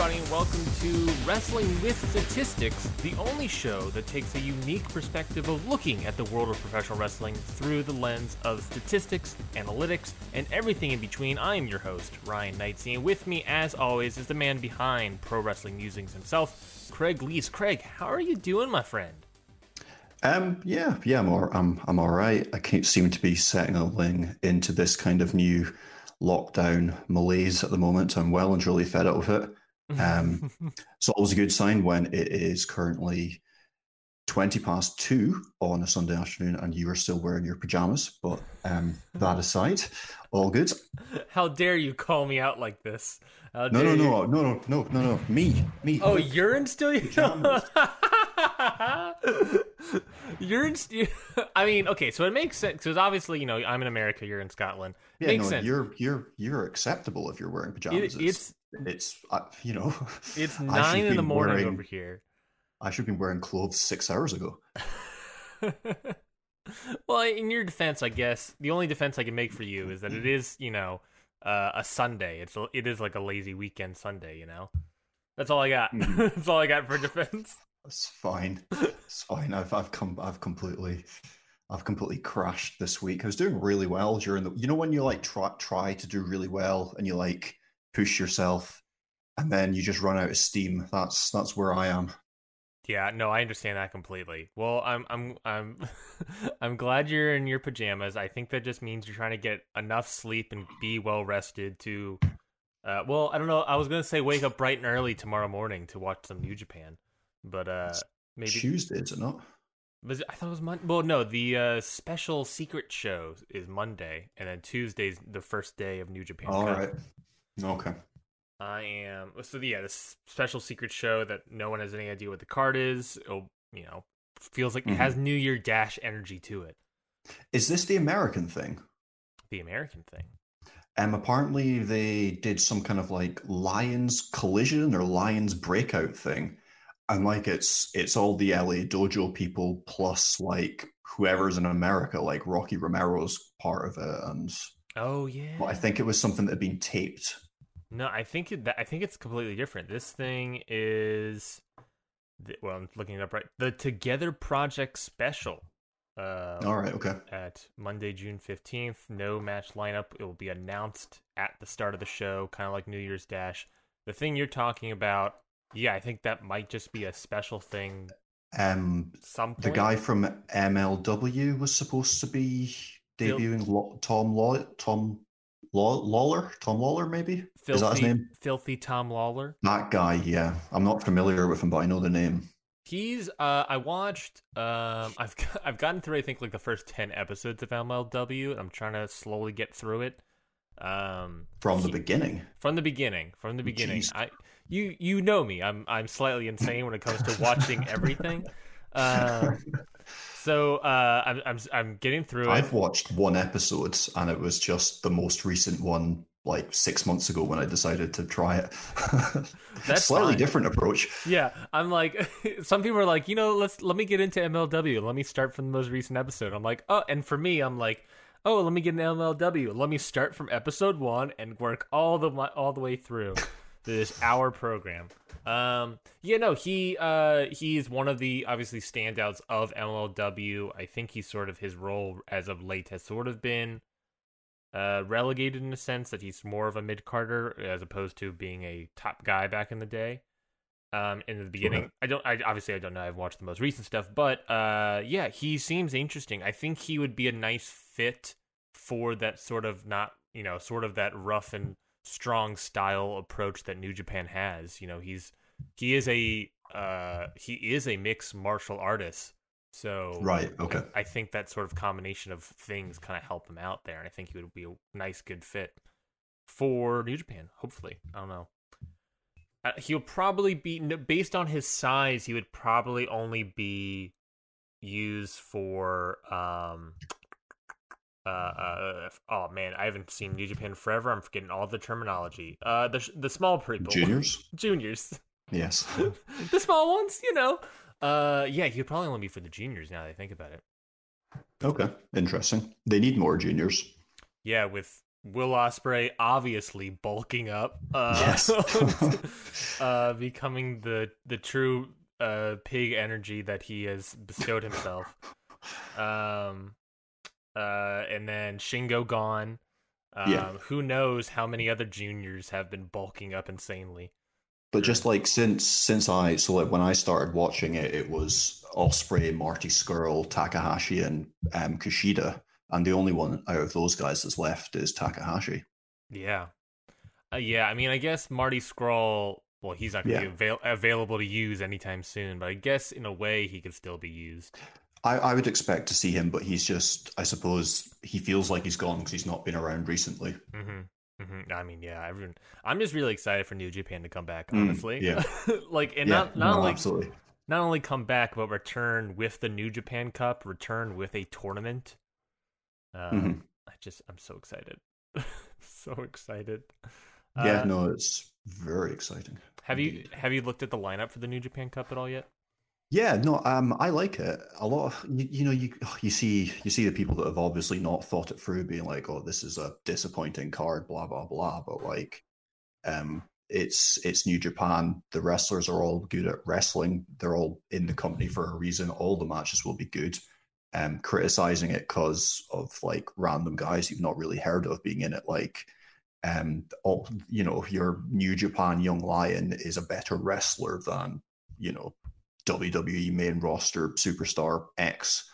Everybody, and welcome to Wrestling with Statistics, the only show that takes a unique perspective of looking at the world of professional wrestling through the lens of statistics, analytics, and everything in between. I am your host, Ryan Knightsey, and with me, as always, is the man behind Pro Wrestling Musings himself, Craig Lees. Craig, how are you doing, my friend? Um, yeah, yeah, I'm all, I'm I'm all right. I can't seem to be settling into this kind of new lockdown malaise at the moment. I'm well and truly fed up with it. Um, it's always a good sign when it is currently 20 past two on a Sunday afternoon and you are still wearing your pajamas. But um, that aside, all good. How dare you call me out like this? No, no, you- no, no, no, no, no, no. Me, me. Oh, you're in still. Your pajamas. you're in. St- I mean, okay, so it makes sense because obviously, you know, I'm in America, you're in Scotland. yeah, makes no, sense. you're you're you're acceptable if you're wearing pajamas. It- it's it's uh, you know it's nine in the morning wearing- over here. I should have been wearing clothes six hours ago. well, in your defense, I guess the only defense I can make for you is that it is, you know, uh, a Sunday. It's a- it is like a lazy weekend Sunday. You know, that's all I got. Mhm. that's all I got for defense. It's fine. It's fine. I've I've come I've completely I've completely crashed this week. I was doing really well during the you know when you like try try to do really well and you like push yourself and then you just run out of steam. That's that's where I am. Yeah, no, I understand that completely. Well, I'm I'm I'm I'm glad you're in your pajamas. I think that just means you're trying to get enough sleep and be well rested to uh well, I don't know. I was going to say wake up bright and early tomorrow morning to watch some New Japan. But uh maybe Tuesday, is it not? was it, I thought it was Monday. Well, no, the uh special secret show is Monday and then Tuesday's the first day of New Japan. All Cup. right. Okay. I am so yeah, this special secret show that no one has any idea what the card is. It'll, you know, feels like it has New Year Dash energy to it. Is this the American thing? The American thing. Um, apparently they did some kind of like Lions collision or Lions breakout thing, and like it's it's all the LA Dojo people plus like whoever's in America, like Rocky Romero's part of it, and Oh yeah. well, I think it was something that had been taped. No, I think it, that I think it's completely different. This thing is, well, I'm looking it up right. The Together Project Special. Uh, All right, okay. At Monday, June fifteenth, no match lineup. It will be announced at the start of the show, kind of like New Year's Dash. The thing you're talking about, yeah, I think that might just be a special thing. Um, Some the guy from MLW was supposed to be debuting. Tom Law, Tom Lawlor, Tom Lawlor, maybe filthy, is that his name? Filthy Tom Lawlor. That guy, yeah. I'm not familiar with him, but I know the name. He's uh I watched um I've I've gotten through I think like the first 10 episodes of MLW. And I'm trying to slowly get through it. Um From the he- beginning. from the beginning, from the beginning. Jeez. I you you know me. I'm I'm slightly insane when it comes to watching everything. Um so uh I'm I'm I'm getting through. I've watched one episode and it was just the most recent one like six months ago when I decided to try it. That's Slightly fine. different approach. Yeah, I'm like, some people are like, you know, let's let me get into MLW. Let me start from the most recent episode. I'm like, oh, and for me, I'm like, oh, let me get into MLW. Let me start from episode one and work all the all the way through this hour program. Um, yeah, no, he uh he's one of the obviously standouts of MLW. I think he's sort of his role as of late has sort of been uh, relegated in a sense that he's more of a mid carder as opposed to being a top guy back in the day. Um, in the beginning, Okay. I don't. I obviously I don't know. I've watched the most recent stuff, but uh, yeah, he seems interesting. I think he would be a nice fit for that sort of not you know sort of that rough and strong style approach that New Japan has. You know, he's he is a uh he is a mixed martial artist. So Right, okay. I think that sort of combination of things kind of help him out there, and I think he would be a nice, good fit for New Japan. Hopefully, I don't know. Uh, he'll probably be based on his size. He would probably only be used for um uh, uh oh man i haven't seen new japan forever. I'm forgetting all the terminology. Uh the the small people. Juniors? Juniors. Yes. The small ones you know. Uh yeah he'd probably only be for the juniors now that i think about it. Okay interesting. They need more juniors. Yeah with will ospreay obviously bulking up uh yes. uh becoming the the true uh, pig energy that he has bestowed himself. um, uh, and then Shingo gone. Um, yeah. Who knows how many other juniors have been bulking up insanely? But just like since since I so like when I started watching it, it was Ospreay, Marty Scurll, Takahashi, and um, Kushida, and the only one out of those guys that's left is Takahashi. Yeah, uh, yeah. I mean, I guess Marty Scurll well, he's not going to yeah. be avail- available to use anytime soon, but I guess in a way he could still be used. I, I would expect to see him, but he's just, I suppose, he feels like he's gone because he's not been around recently. Mm-hmm. Mm-hmm. I mean, yeah, everyone. I'm just really excited for New Japan to come back. Mm, honestly, mm, yeah, like and yeah, not not no, only absolutely. not only come back, but return with the New Japan Cup, return with a tournament. Um, mm-hmm. I just, I'm so excited, so excited. Yeah, uh, no, it's very exciting. Have you have you looked at the lineup for the New Japan Cup at all yet? Yeah, no, um, I like it a lot. Of, you, you, know, you you see you see the people that have obviously not thought it through, being like, "Oh, this is a disappointing card," blah blah blah. But like, um, it's it's New Japan. The wrestlers are all good at wrestling. They're all in the company for a reason. All the matches will be good. Um, criticizing it because of like random guys you've not really heard of being in it, like um, all, you know, your New Japan Young Lion is a better wrestler than, you know, WWE main roster superstar X.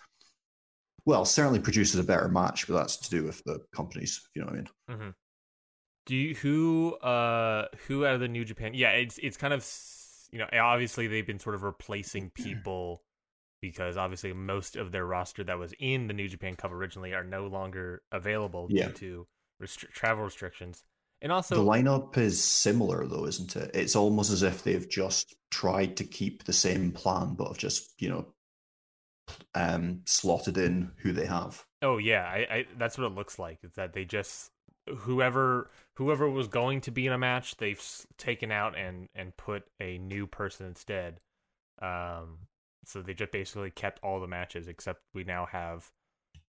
Well, certainly produces a better match, but that's to do with the companies, if you know what I mean. Mm-hmm. Do you who uh who out of the New Japan? Yeah, it's it's kind of you know obviously they've been sort of replacing people because obviously most of their roster that was in the New Japan Cup originally are no longer available yeah. due to restri- travel restrictions. And also, the lineup is similar, though, isn't it? It's almost as if they've just tried to keep the same plan, but have just you know um, slotted in who they have. Oh yeah, I, I that's what it looks like. Is that they just whoever whoever was going to be in a match, they've taken out and and put a new person instead. Um, so they just basically kept all the matches except we now have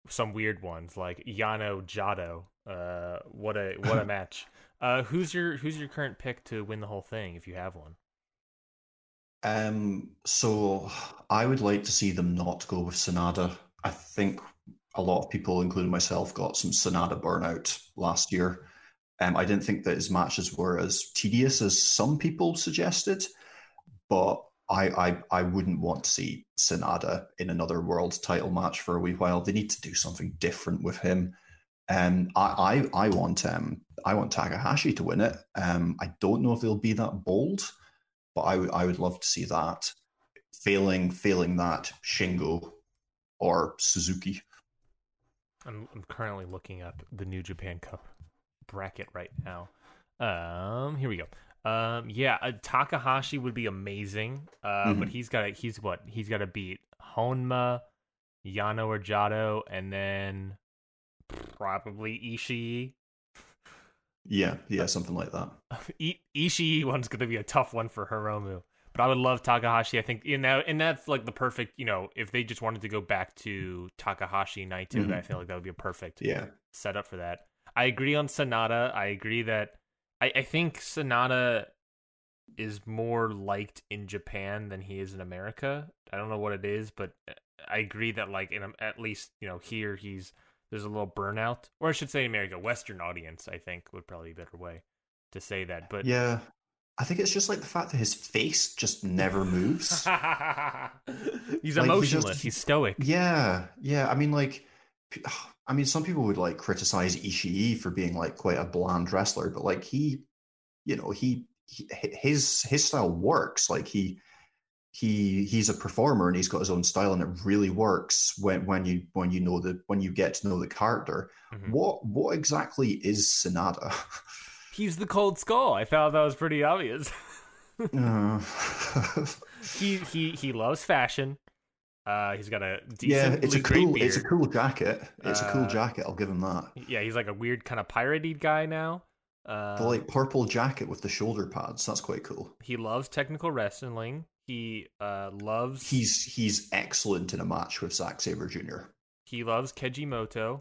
some weird ones like Yano Jado. Uh, what a what a match. Uh, who's your who's your current pick to win the whole thing if you have one? Um, so I would like to see them not go with Sanada. I think a lot of people, including myself, got some Sanada burnout last year. Um, I didn't think that his matches were as tedious as some people suggested, but I, I I wouldn't want to see Sanada in another world title match for a wee while. They need to do something different with him. Um, I, I I want um I want Takahashi to win it. Um, I don't know if they'll be that bold, but I would I would love to see that. Failing failing that, Shingo or Suzuki. I'm I'm currently looking up the New Japan Cup bracket right now. Um, here we go. Um, yeah, uh, Takahashi would be amazing. Uh, mm-hmm. but he's got to he's what he's got to beat Honma, Yano or Jado, and then probably Ishii. Yeah, yeah, something like that. I- Ishii one's going to be a tough one for Hiromu, but I would love Takahashi. I think you know, and that's like the perfect. You know, if they just wanted to go back to Takahashi Naito, mm-hmm. I feel like that would be a perfect yeah setup for that. I agree on Sanada. I agree that I, I think Sanada is more liked in Japan than he is in America. I don't know what it is, but uh, I agree that like in um, at least you know here he's there's a little burnout, or I should say America Western audience. I think would probably be a better way to say that. But yeah, I think it's just like the fact that his face just never moves. he's like, emotionless. He's, just, he's stoic. Yeah, yeah. I mean, like I mean, some people would like criticize Ishii for being like quite a bland wrestler, but like he, you know, he, he his his style works. Like he he he's a performer and he's got his own style and it really works when when you when you know the when you get to know the character. Mm-hmm. What what exactly is Sanada? He's the Cold Skull. I thought that was pretty obvious. Uh, he he he loves fashion. Uh, he's got a yeah, it's a cool, it's a cool jacket. It's a cool Uh, jacket. I'll give him that. Yeah, he's like a weird kind of piratey guy now. Uh, The like purple jacket with the shoulder pads. That's quite cool. he loves technical wrestling. He uh loves He's he's excellent in a match with Zack Sabre Jr. he loves Kejimoto.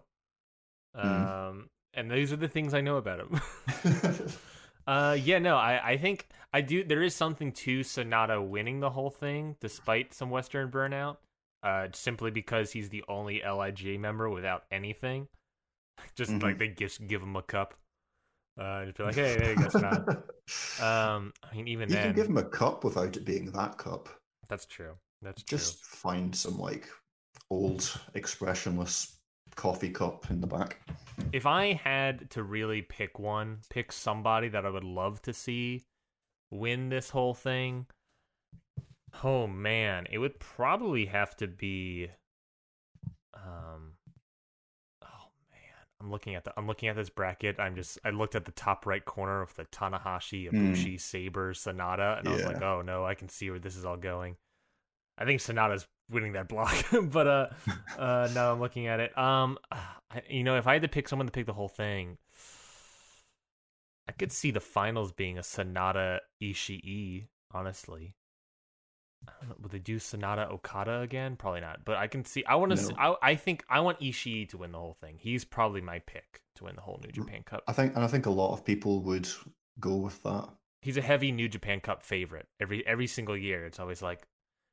Um, Mhm. and those are the things I know about him. uh, yeah, no, I I think I do. There is something to Sanada winning the whole thing, despite some Western burnout. Uh, simply because he's the only Lij member without anything. Just Mhm. like they just give him a cup. Uh, just be like, hey, there you go. Um, I mean, even you then, can give him a cup without it being that cup. that's true. That's true. Just find some like old expressionless coffee cup in the back. if I had to really pick one, pick somebody that I would love to see win this whole thing, oh man, it would probably have to be um oh man, I'm looking at the I'm looking at this bracket. I'm just I looked at the top right corner of the Tanahashi, Ibushi, Sabre, Sanada, and I was like, "Oh no, I can see where this is all going." I think Sanada's winning that block, but uh, uh, now I'm looking at it. Um, I, you know, if I had to pick someone to pick the whole thing, I could see the finals being a Sanada Ishii. Honestly, know, would they do Sanada Okada again? Probably not. But I can see. I want to. No. I, I think I want Ishii to win the whole thing. He's probably my pick to win the whole New Japan Cup. I think, and I think a lot of people would go with that. He's a heavy New Japan Cup favorite. Every every single year, it's always like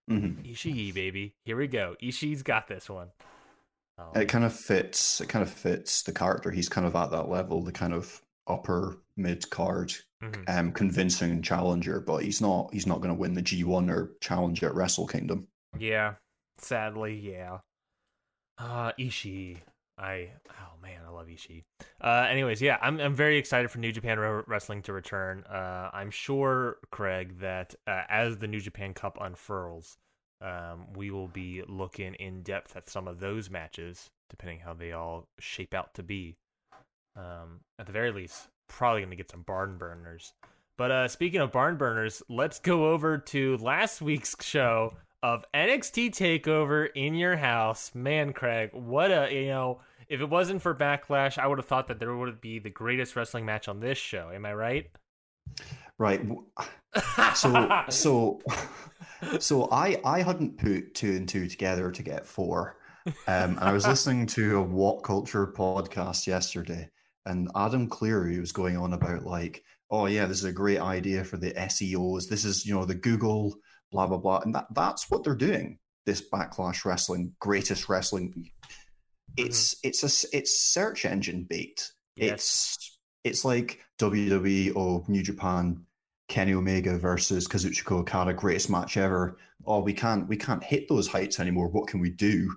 hmm Ishii, baby. Here we go. Ishii's got this one. Um, It kind of fits. It kind of fits the character. He's kind of at that level, the kind of upper mid card, mhm. um, convincing challenger. But he's not. He's not going to win the G one or challenge at Wrestle Kingdom. Yeah, sadly, yeah. Uh Ishii. I oh man, I love Ishii. Uh anyways, yeah, I'm I'm very excited for New Japan Ro- Wrestling to return. Uh I'm sure Craig that uh, as the New Japan Cup unfurls, um we will be looking in depth at some of those matches depending how they all shape out to be. Um at the very least, probably going to get some barn burners. But uh speaking of barn burners, let's go over to last week's show of NXT Takeover in your house. Man, Craig, what a you know. If it wasn't for Backlash, I would have thought that there would be the greatest wrestling match on this show. Am I right? Right. So so so I I hadn't put two and two together to get four. Um, and I was listening to a What Culture podcast yesterday, and Adam Cleary was going on about like, oh yeah, this is a great idea for the SEOs. This is you know the Google blah blah blah, and that that's what they're doing. This backlash wrestling, greatest wrestling. It's mm-hmm. it's a it's search engine bait. Yes. It's it's like WWE or New Japan, Kenny Omega versus Kazuchika Okada, greatest match ever. Oh, we can't we can't hit those heights anymore. What can we do?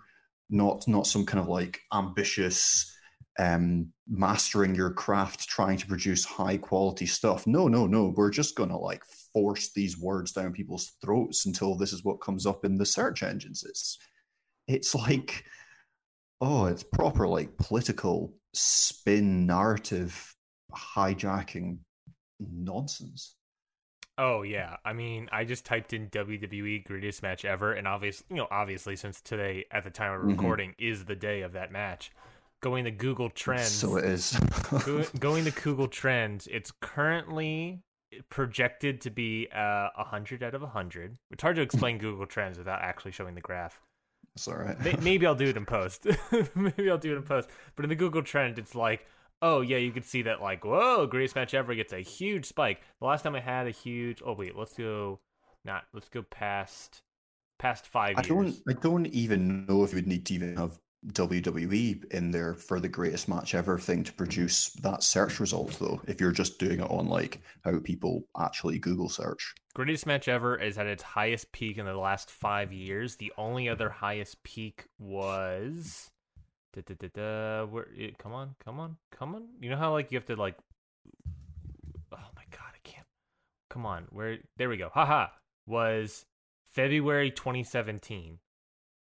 Not not some kind of like ambitious um mastering your craft trying to produce high quality stuff. No, no, no. We're just gonna like force these words down people's throats until this is what comes up in the search engines. It's it's like oh, it's proper like political spin narrative hijacking nonsense. Oh yeah, I mean, I just typed in WWE greatest match ever, and obviously, you know, obviously, since today at the time of Mhm. recording is the day of that match, going to Google Trends. So it is. Go- going to Google Trends, it's currently projected to be uh, 100 out of 100. It's hard to explain Google Trends without actually showing the graph. It's all right. Maybe I'll do it in post. Maybe I'll do it in post. But in the Google Trend, it's like, oh yeah, you can see that like, whoa, greatest match ever gets a huge spike. The last time I had a huge. Oh wait, let's go. Not let's go past past five I years. don't. I don't even know if you would need to even have WWE in there for the greatest match ever thing to produce that search result, though. If you're just doing it on like how people actually Google search. Greatest match ever is at its highest peak in the last five years. The only other highest peak was. Da, da, da, da, where, it, come on, come on, come on. You know how like you have to like. Oh my god, I can't. Come on, where? There we go. Haha. Was February 2017.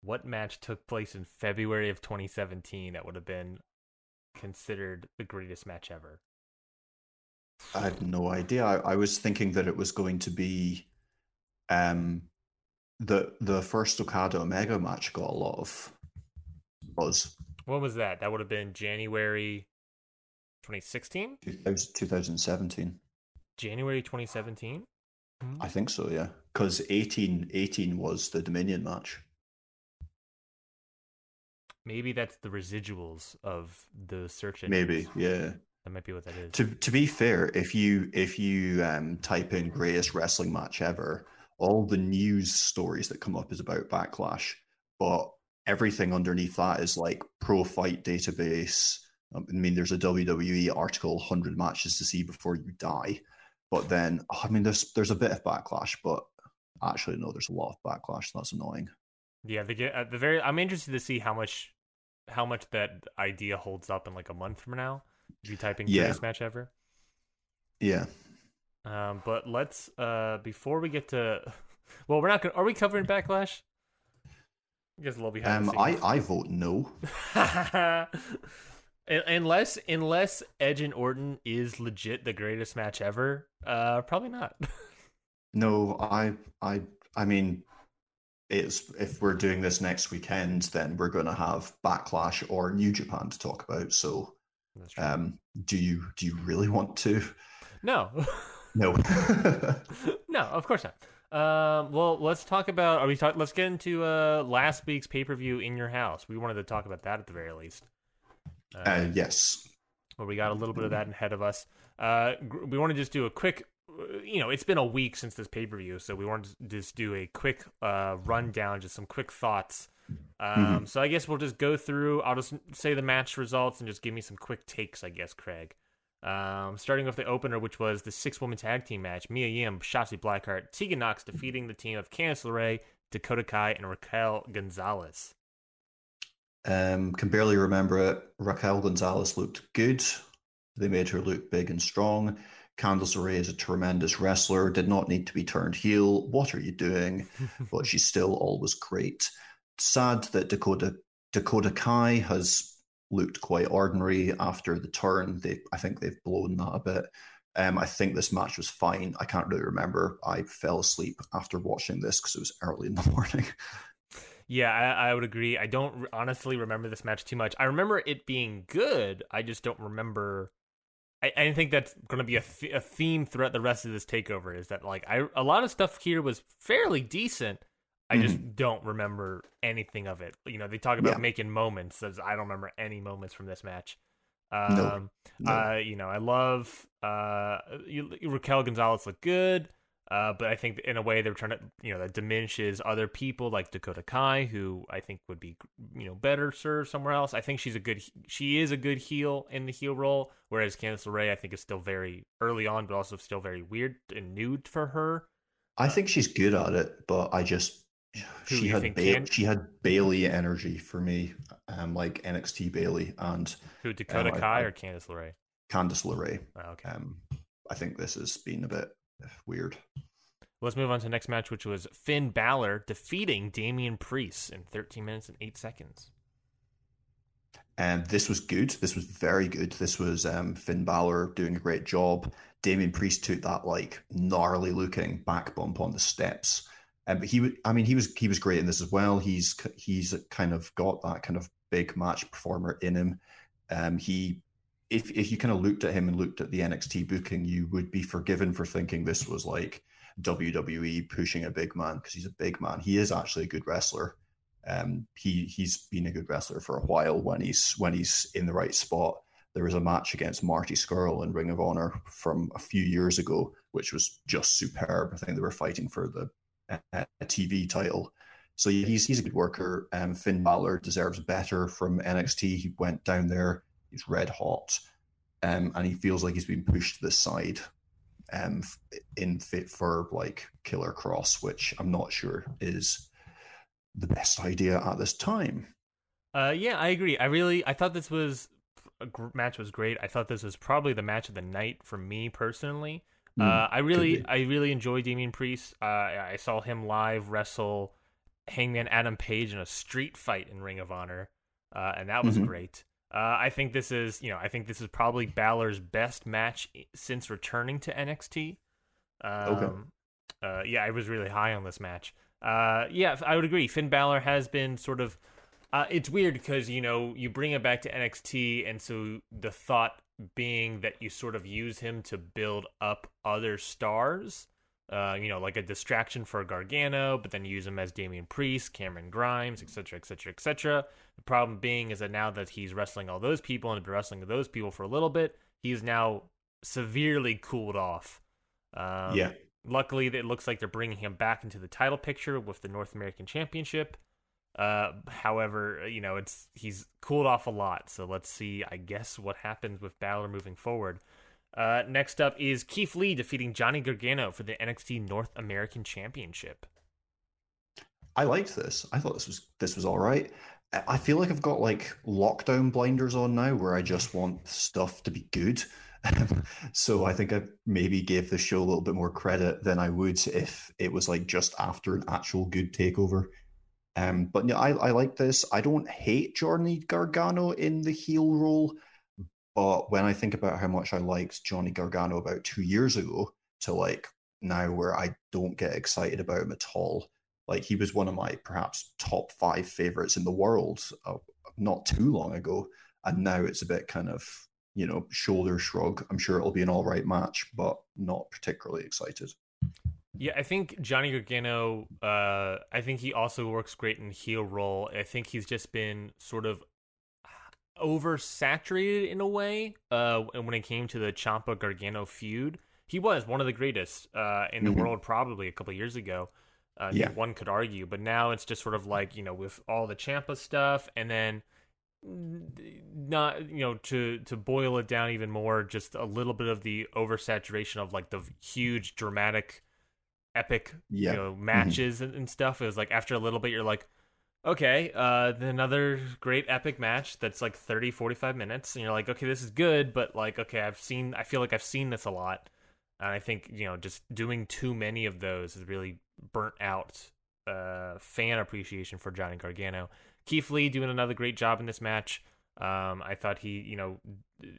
What match took place in February of 2017 that would have been considered the greatest match ever? I had no idea. I, I was thinking that it was going to be um the the first Okada Omega match got a lot of buzz. When was that? That would have been January 2016? 2017. January 2017? I think so, yeah. Because 18, 18 was the Dominion match. Maybe that's the residuals of the search engine. Maybe, yeah. That might be what that is. To to be fair, if you if you um, type in greatest wrestling match ever, all the news stories that come up is about backlash, but everything underneath that is like pro fight database. I mean, there's a WWE article, hundred matches to see before you die, but then I mean, there's there's a bit of backlash, but actually no, there's a lot of backlash. That's annoying. Yeah, the at the very. I'm interested to see how much how much that idea holds up in like a month from now. If you type in Yeah. greatest match ever. Yeah. Um, but let's uh before we get to well, we're not gonna are we covering backlash? I guess a little behind Um, I. I vote no. Unless unless Edge and Orton is legit the greatest match ever, uh probably not. No, I I I mean it's if we're doing this next weekend, then we're gonna have backlash or New Japan to talk about. So um do you do you really want to? no. No. no, of course not. Um, well, let's talk about. Are we talk? Let's get into uh last week's pay per view in your house. We wanted to talk about that at the very least. Uh, uh, yes. where we got a little bit of that ahead of us. Uh, we want to just do a quick. You know, it's been a week since this pay per view, so we wanted to just do a quick uh, rundown, just some quick thoughts. Um, So I guess we'll just go through. I'll just say the match results and just give me some quick takes. I guess, Craig. Um, starting with the opener, which was the six woman tag team match Mia Yim, Shotzi Blackheart, Tegan Knox defeating the team of Candice LeRae, Dakota Kai, and Raquel Gonzalez. Um can barely remember it. Raquel Gonzalez looked good. They made her look big and strong. Candice LeRae is a tremendous wrestler, did not need to be turned heel. What are you doing? but she's still always great. Sad that Dakota Dakota Kai has looked quite ordinary after the turn. They, I think they've blown that a bit. Um, I think this match was fine. I can't really remember. I fell asleep after watching this because it was early in the morning. Yeah, I, I would agree. I don't honestly remember this match too much. I remember it being good. I just don't remember. I, I think that's going to be a, th- a theme throughout the rest of this takeover. Is that like I a lot of stuff here was fairly decent. I just don't remember anything of it. You know, they talk about Yeah. making moments. As I don't remember any moments from this match. No. Um, No. uh, you know, I love uh, you, Raquel Gonzalez looked good, uh, but I think in a way they're trying to, you know, that diminishes other people like Dakota Kai, who I think would be, you know, better served somewhere else. I think she's a good, she is a good heel in the heel role, whereas Candice LeRae I think is still very early on, but also still very weird and new for her. I think she's good at it, but I just she had ba- can- she had Bayley energy for me, um, like NXT Bayley and Who Dakota I- Kai I- or Candice LeRae? Candice LeRae. Oh, okay. Um, I think this has been a bit weird. Let's move on to the next match, which was Finn Balor defeating Damian Priest in 13 minutes and 8 seconds. And this was good. This was very good. This was um, Finn Balor doing a great job. Damian Priest took that like gnarly looking back bump on the steps. Um, but he, wa- I mean, he was he was great in this as well. He's he's kind of got that kind of big match performer in him. Um, he, if if you kind of looked at him and looked at the NXT booking, you would be forgiven for thinking this was like WWE pushing a big man because he's a big man. He is actually a good wrestler. Um, he he's been a good wrestler for a while when he's when he's in the right spot. There was a match against Marty Scurll in Ring of Honor from a few years ago, which was just superb. I think they were fighting for the uh, TV title. So he's he's a good worker. Um, Finn Balor deserves better from NXT. He went down there. He's red hot, um, and he feels like he's been pushed to the side, um, in fit for like Killer Kross, which I'm not sure is the best idea at this time. Uh, yeah, I agree. I really, I thought this was a gr- match was great. I thought this was probably the match of the night for me personally. Hmm, uh, I really. I really enjoy Damian Priest. Uh, I saw him live wrestle Hangman Adam Page in a street fight in Ring of Honor, uh, and that was Mhm. great. Uh, I think this is, you know, I think this is probably Balor's best match since returning to NXT. Um, okay. Uh, yeah, I was really high on this match. Uh, yeah, I would agree. Finn Balor has been sort of. Uh, it's weird because you know you bring it back to NXT, and so the thought being that you sort of use him to build up other stars. Uh, you know, like a distraction for Gargano, but then use him as Damian Priest, Cameron Grimes, etc., etc., etc. The problem being is that now that he's wrestling all those people and been wrestling those people for a little bit, he's now severely cooled off. Um, yeah. Luckily, it looks like they're bringing him back into the title picture with the North American Championship. Uh, however, you know it's he's cooled off a lot, so let's see. I guess what happens with Balor moving forward. Uh, next up is Keith Lee defeating Johnny Gargano for the NXT North American Championship. I liked this. I thought this was this was all right. I feel like I've got like lockdown blinders on now, where I just want stuff to be good. so I think I maybe gave the show a little bit more credit than I would if it was like just after an actual good takeover. Um, but yeah, I, I like this. I don't hate Johnny Gargano in the heel role, but when I think about how much I liked Johnny Gargano about two years ago to like now where I don't get excited about him at all, like he was one of my perhaps top five favorites in the world uh, not too long ago, and now it's a bit kind of you know, shoulder shrug. I'm sure it'll be an all right match, but not particularly excited. Yeah, I think Johnny Gargano. Uh, I think he also works great in heel role. I think he's just been sort of oversaturated in a way. Uh, when it came to the Ciampa Gargano feud, he was one of the greatest uh, in the mm-hmm. world probably a couple years ago. Uh, yeah. one could argue, but now it's just sort of like you know with all the Ciampa stuff, and then not you know to to boil it down even more just a little bit of the oversaturation of like the huge dramatic epic yeah. you know mm-hmm. matches mm-hmm. and, and, stuff it was like after a little bit you're like okay uh another great epic match that's like 30 45 minutes and you're like okay this is good but like okay i've seen i feel like i've seen this a lot and i think you know just doing too many of those has really burnt out uh fan appreciation for johnny gargano Keith Lee doing another great job in this match. Um, I thought he, you know,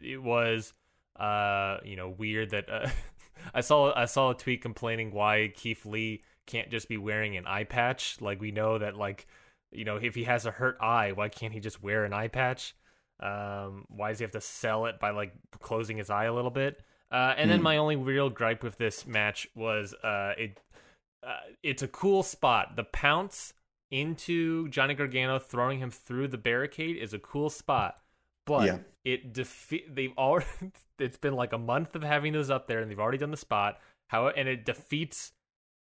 it was, uh, you know, weird that uh, I saw I saw a tweet complaining why Keith Lee can't just be wearing an eye patch. Like we know that, like, you know, if he has a hurt eye, why can't he just wear an eye patch? Um, why does he have to sell it by like closing his eye a little bit? Uh, and mm. then hmm. my only real gripe with this match was uh, it. Uh, it's a cool spot. The pounce into Johnny Gargano, throwing him through the barricade is a cool spot. But yeah. it defeat they've already it's been like a month of having those up there and they've already done the spot. How and it defeats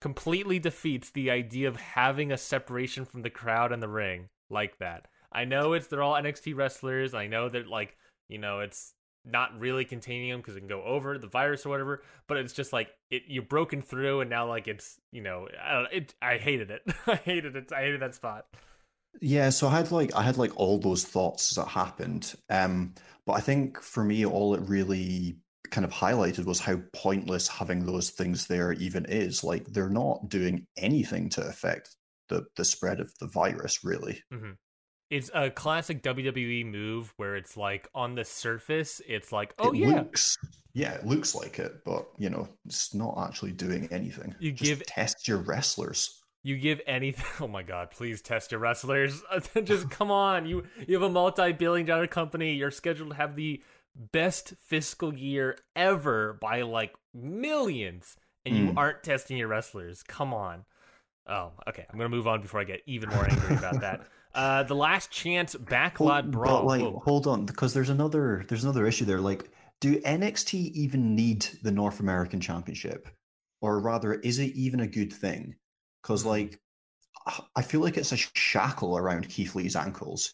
completely defeats the idea of having a separation from the crowd in the ring like that. I know it's they're all NXT wrestlers. I know that like, you know, it's not really containing them because it can go over the virus or whatever. But it's just like it you're broken through, and now like it's you know I don't it. I hated it. I hated it. I hated that spot. Yeah, so I had like I had like all those thoughts that happened. Um, but I think for me, all it really kind of highlighted was how pointless having those things there even is. Like they're not doing anything to affect the the spread of the virus, really. Mm-hmm it's a classic WWE move where it's like on the surface, it's like, oh it yeah, looks, yeah, it looks like it, but you know, it's not actually doing anything. You Just give test your wrestlers. You give anything. Oh my god! Please test your wrestlers. Just come on. You you have a multi-billion-dollar company. You're scheduled to have the best fiscal year ever by like millions, and you mm. aren't testing your wrestlers. Come on. Oh, okay. I'm gonna move on before I get even more angry about that. Uh, the last chance backlot brawl. But like, Whoa. hold on, because there's another there's another issue there. Like, do NXT even need the North American Championship, or rather, is it even a good thing? Because hmm. like, I feel like it's a shackle around Keith Lee's ankles.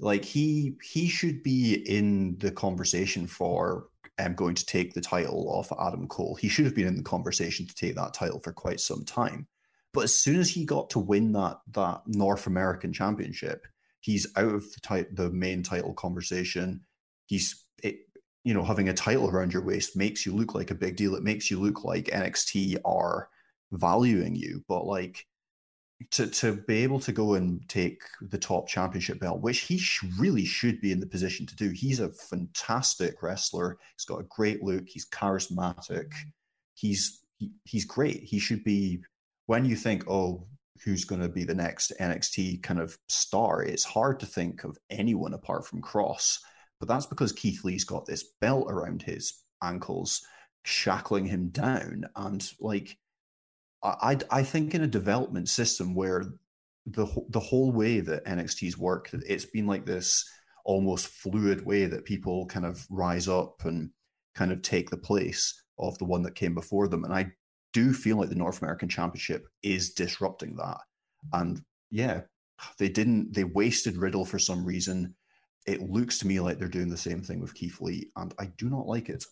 Like he he should be in the conversation for um, going to take the title off Adam Cole. He should have been in the conversation to take that title for quite some time. But as soon as he got to win that that North American Championship, he's out of the ti- the main title conversation. He's it, you know having a title around your waist makes you look like a big deal. It makes you look like NXT are valuing you, but like to to be able to go and take the top championship belt, which he sh- really should be in the position to do. He's a fantastic wrestler. He's got a great look. He's charismatic. He's he, he's great. He should be. When you think, oh, who's going to be the next NXT kind of star? It's hard to think of anyone apart from Kross. But that's because Keith Lee's got this belt around his ankles, shackling him down, and like I, I think in a development system where the the whole way that NXT's worked, it's been like this almost fluid way that people kind of rise up and kind of take the place of the one that came before them. And I do feel like the North American Championship is disrupting that. And yeah, they didn't they wasted Riddle for some reason. It looks to me like they're doing the same thing with Keith Lee, and I do not like it.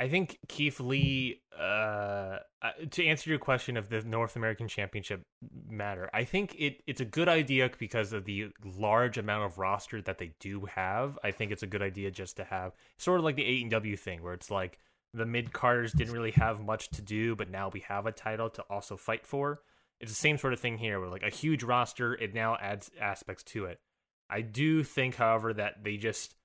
I think Keith Lee, uh, uh, to answer your question of the North American Championship matter, I think it it's a good idea because of the large amount of roster that they do have. I think it's a good idea just to have sort of like the AEW thing, where it's like the mid carders didn't really have much to do, but now we have a title to also fight for. It's the same sort of thing here, where like a huge roster, it now adds aspects to it. I do think, however, that they just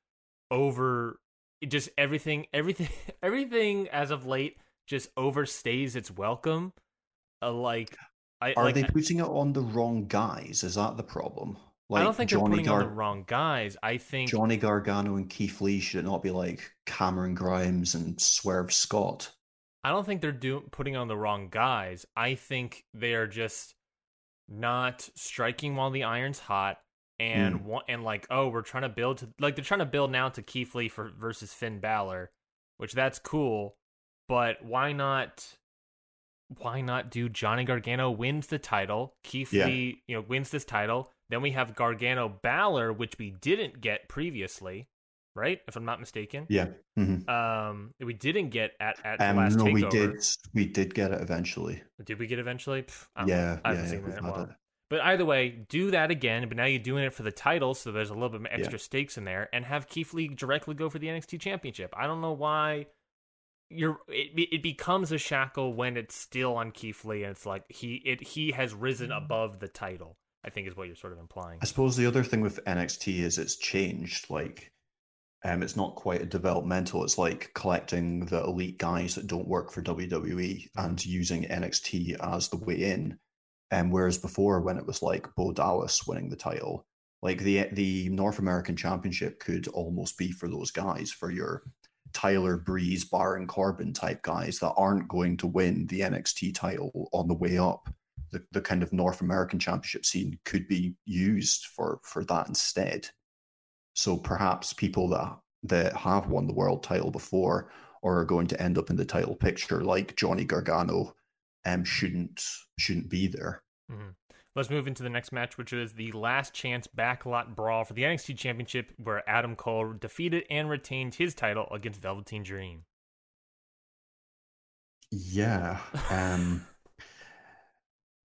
over just everything everything everything as of late just overstays its welcome uh, like I, are like, they putting it on the wrong guys is that the problem like I don't think Johnny they're putting Gar- on the wrong guys. I think Johnny Gargano and Keith Lee should not be like Cameron Grimes and Swerve Scott. I don't think they're doing putting on the wrong guys. I think they are just not striking while the iron's hot and mm. and like oh we're trying to build to like they're trying to build now to Keith Lee for versus Finn Balor, which that's cool, but why not? Why not do Johnny Gargano wins the title? Keith yeah. Lee, you know, wins this title. Then we have Gargano Balor, which we didn't get previously, right? If I'm not mistaken. Yeah. Mm-hmm. Um, we didn't get at at um, last no, takeover. we did. We did get it eventually. Did we get eventually? Pff, yeah, I haven't yeah, seen yeah, that but either way, do that again. But now you're doing it for the title, so there's a little bit extra yeah. stakes in there, and have Keith Lee directly go for the NXT Championship. I don't know why you're. It, it becomes a shackle when it's still on Keith Lee, and it's like he it he has risen above the title. I think is what you're sort of implying. I suppose the other thing with NXT is it's changed. Like, um, it's not quite a developmental. It's like collecting the elite guys that don't work for WWE and using NXT as the way in. Um, whereas before, when it was like Bo Dallas winning the title, like the the North American Championship could almost be for those guys, for your Tyler Breeze, Baron Corbin type guys that aren't going to win the NXT title on the way up. The, the kind of North American Championship scene could be used for for that instead. So perhaps people that that have won the world title before or are going to end up in the title picture, like Johnny Gargano, um, shouldn't shouldn't be there. Mm-hmm. Let's move into the next match, which is the last chance backlot brawl for the NXT Championship, where Adam Cole defeated and retained his title against Velveteen Dream. Yeah. Um,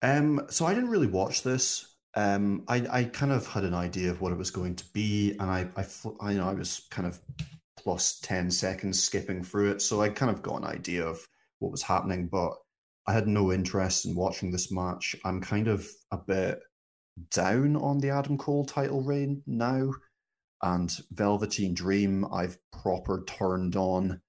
um, so I didn't really watch this. Um, I, I kind of had an idea of what it was going to be, and I, I, I, you know, I was kind of plus 10 seconds skipping through it. So I kind of got an idea of what was happening, but I had no interest in watching this match. I'm kind of a bit down on the Adam Cole title reign now. And Velveteen Dream, I've proper turned on.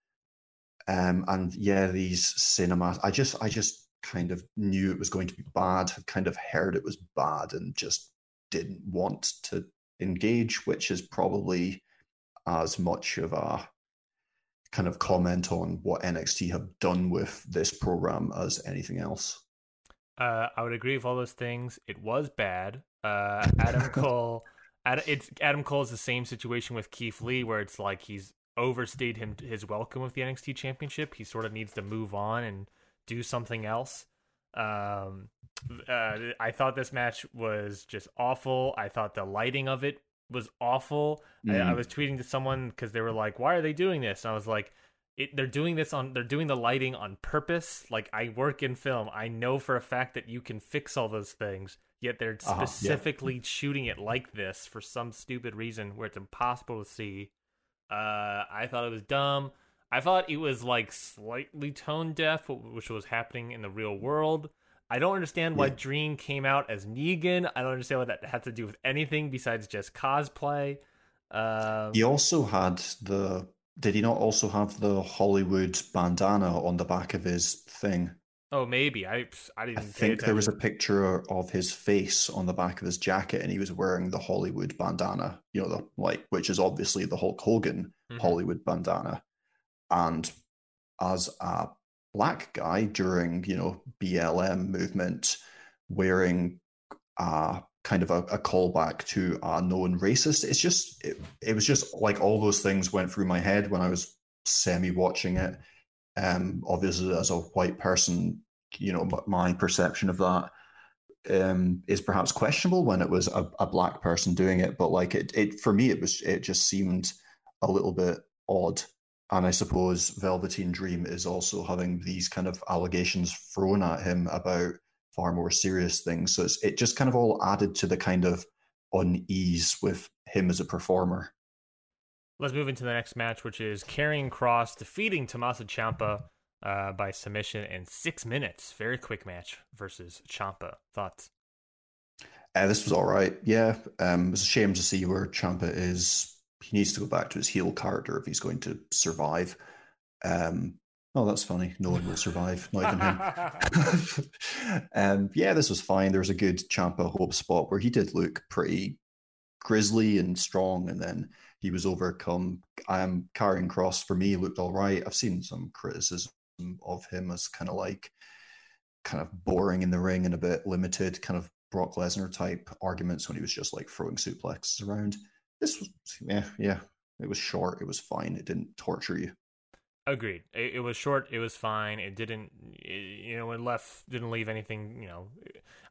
Um, and yeah, these cinemas, I just, I just kind of knew it was going to be bad. Had kind of heard it was bad, and just didn't want to engage, which is probably as much of a kind of comment on what NXT have done with this program as anything else. Uh, I would agree with all those things. It was bad. Uh, Adam Cole, Ad, it's Adam Cole is the same situation with Keith Lee, where it's like he's overstayed him his welcome with the NXT Championship. He sort of needs to move on and do something else. Um, uh, I thought this match was just awful. I thought the lighting of it was awful. Mm. I, I, mm. was tweeting to someone because they were like, "Why are they doing this?" And I was like, it, "They're doing this on. They're doing the lighting on purpose. Like I work in film. I know for a fact that you can fix all those things. Yet they're uh-huh, specifically yeah. shooting it like this for some stupid reason where it's impossible to see. Uh, I thought it was dumb. I thought it was like slightly tone deaf, which was happening in the real world. I don't understand why yeah. Dream came out as Negan. I don't understand what that had to do with anything besides just cosplay. Um, he also had the. Did he not also have the Hollywood bandana on the back of his thing? Oh, maybe I. I didn't. I think there was a picture of his face on the back of his jacket, and he was wearing the Hollywood bandana. You know, the like, which is obviously the Hulk Hogan mm-hmm. Hollywood bandana. And as a black guy during, you know, BLM movement, wearing a kind of a, a callback to a known racist, it's just it, it was just like all those things went through my head when I was semi watching it. Um, obviously, as a white person, you know, my perception of that um, is perhaps questionable when it was a, a, black person doing it. But like it, it for me, it was it just seemed a little bit odd. And I suppose Velveteen Dream is also having these kind of allegations thrown at him about far more serious things. So it's, it just kind of all added to the kind of unease with him as a performer. Let's move into the next match, which is Karrion Kross defeating Tommaso Ciampa uh, by submission in six minutes. Very quick match versus Ciampa. Thoughts? Uh, this was all right. Yeah, um, it's a shame to see where Ciampa is. He needs to go back to his heel character if he's going to survive. Um, oh, that's funny. No one will survive, not even him. um, yeah, this was fine. There was a good Ciampa hope spot where he did look pretty grisly and strong, and then he was overcome. Um, Karrion Kross for me looked all right. I've seen some criticism of him as kind of like kind of boring in the ring and a bit limited, kind of Brock Lesnar type arguments when he was just like throwing suplexes around. This was yeah, yeah. It was short. It was fine. It didn't torture you. Agreed. It, it was short. It was fine. It didn't, it, you know, it left didn't leave anything. You know,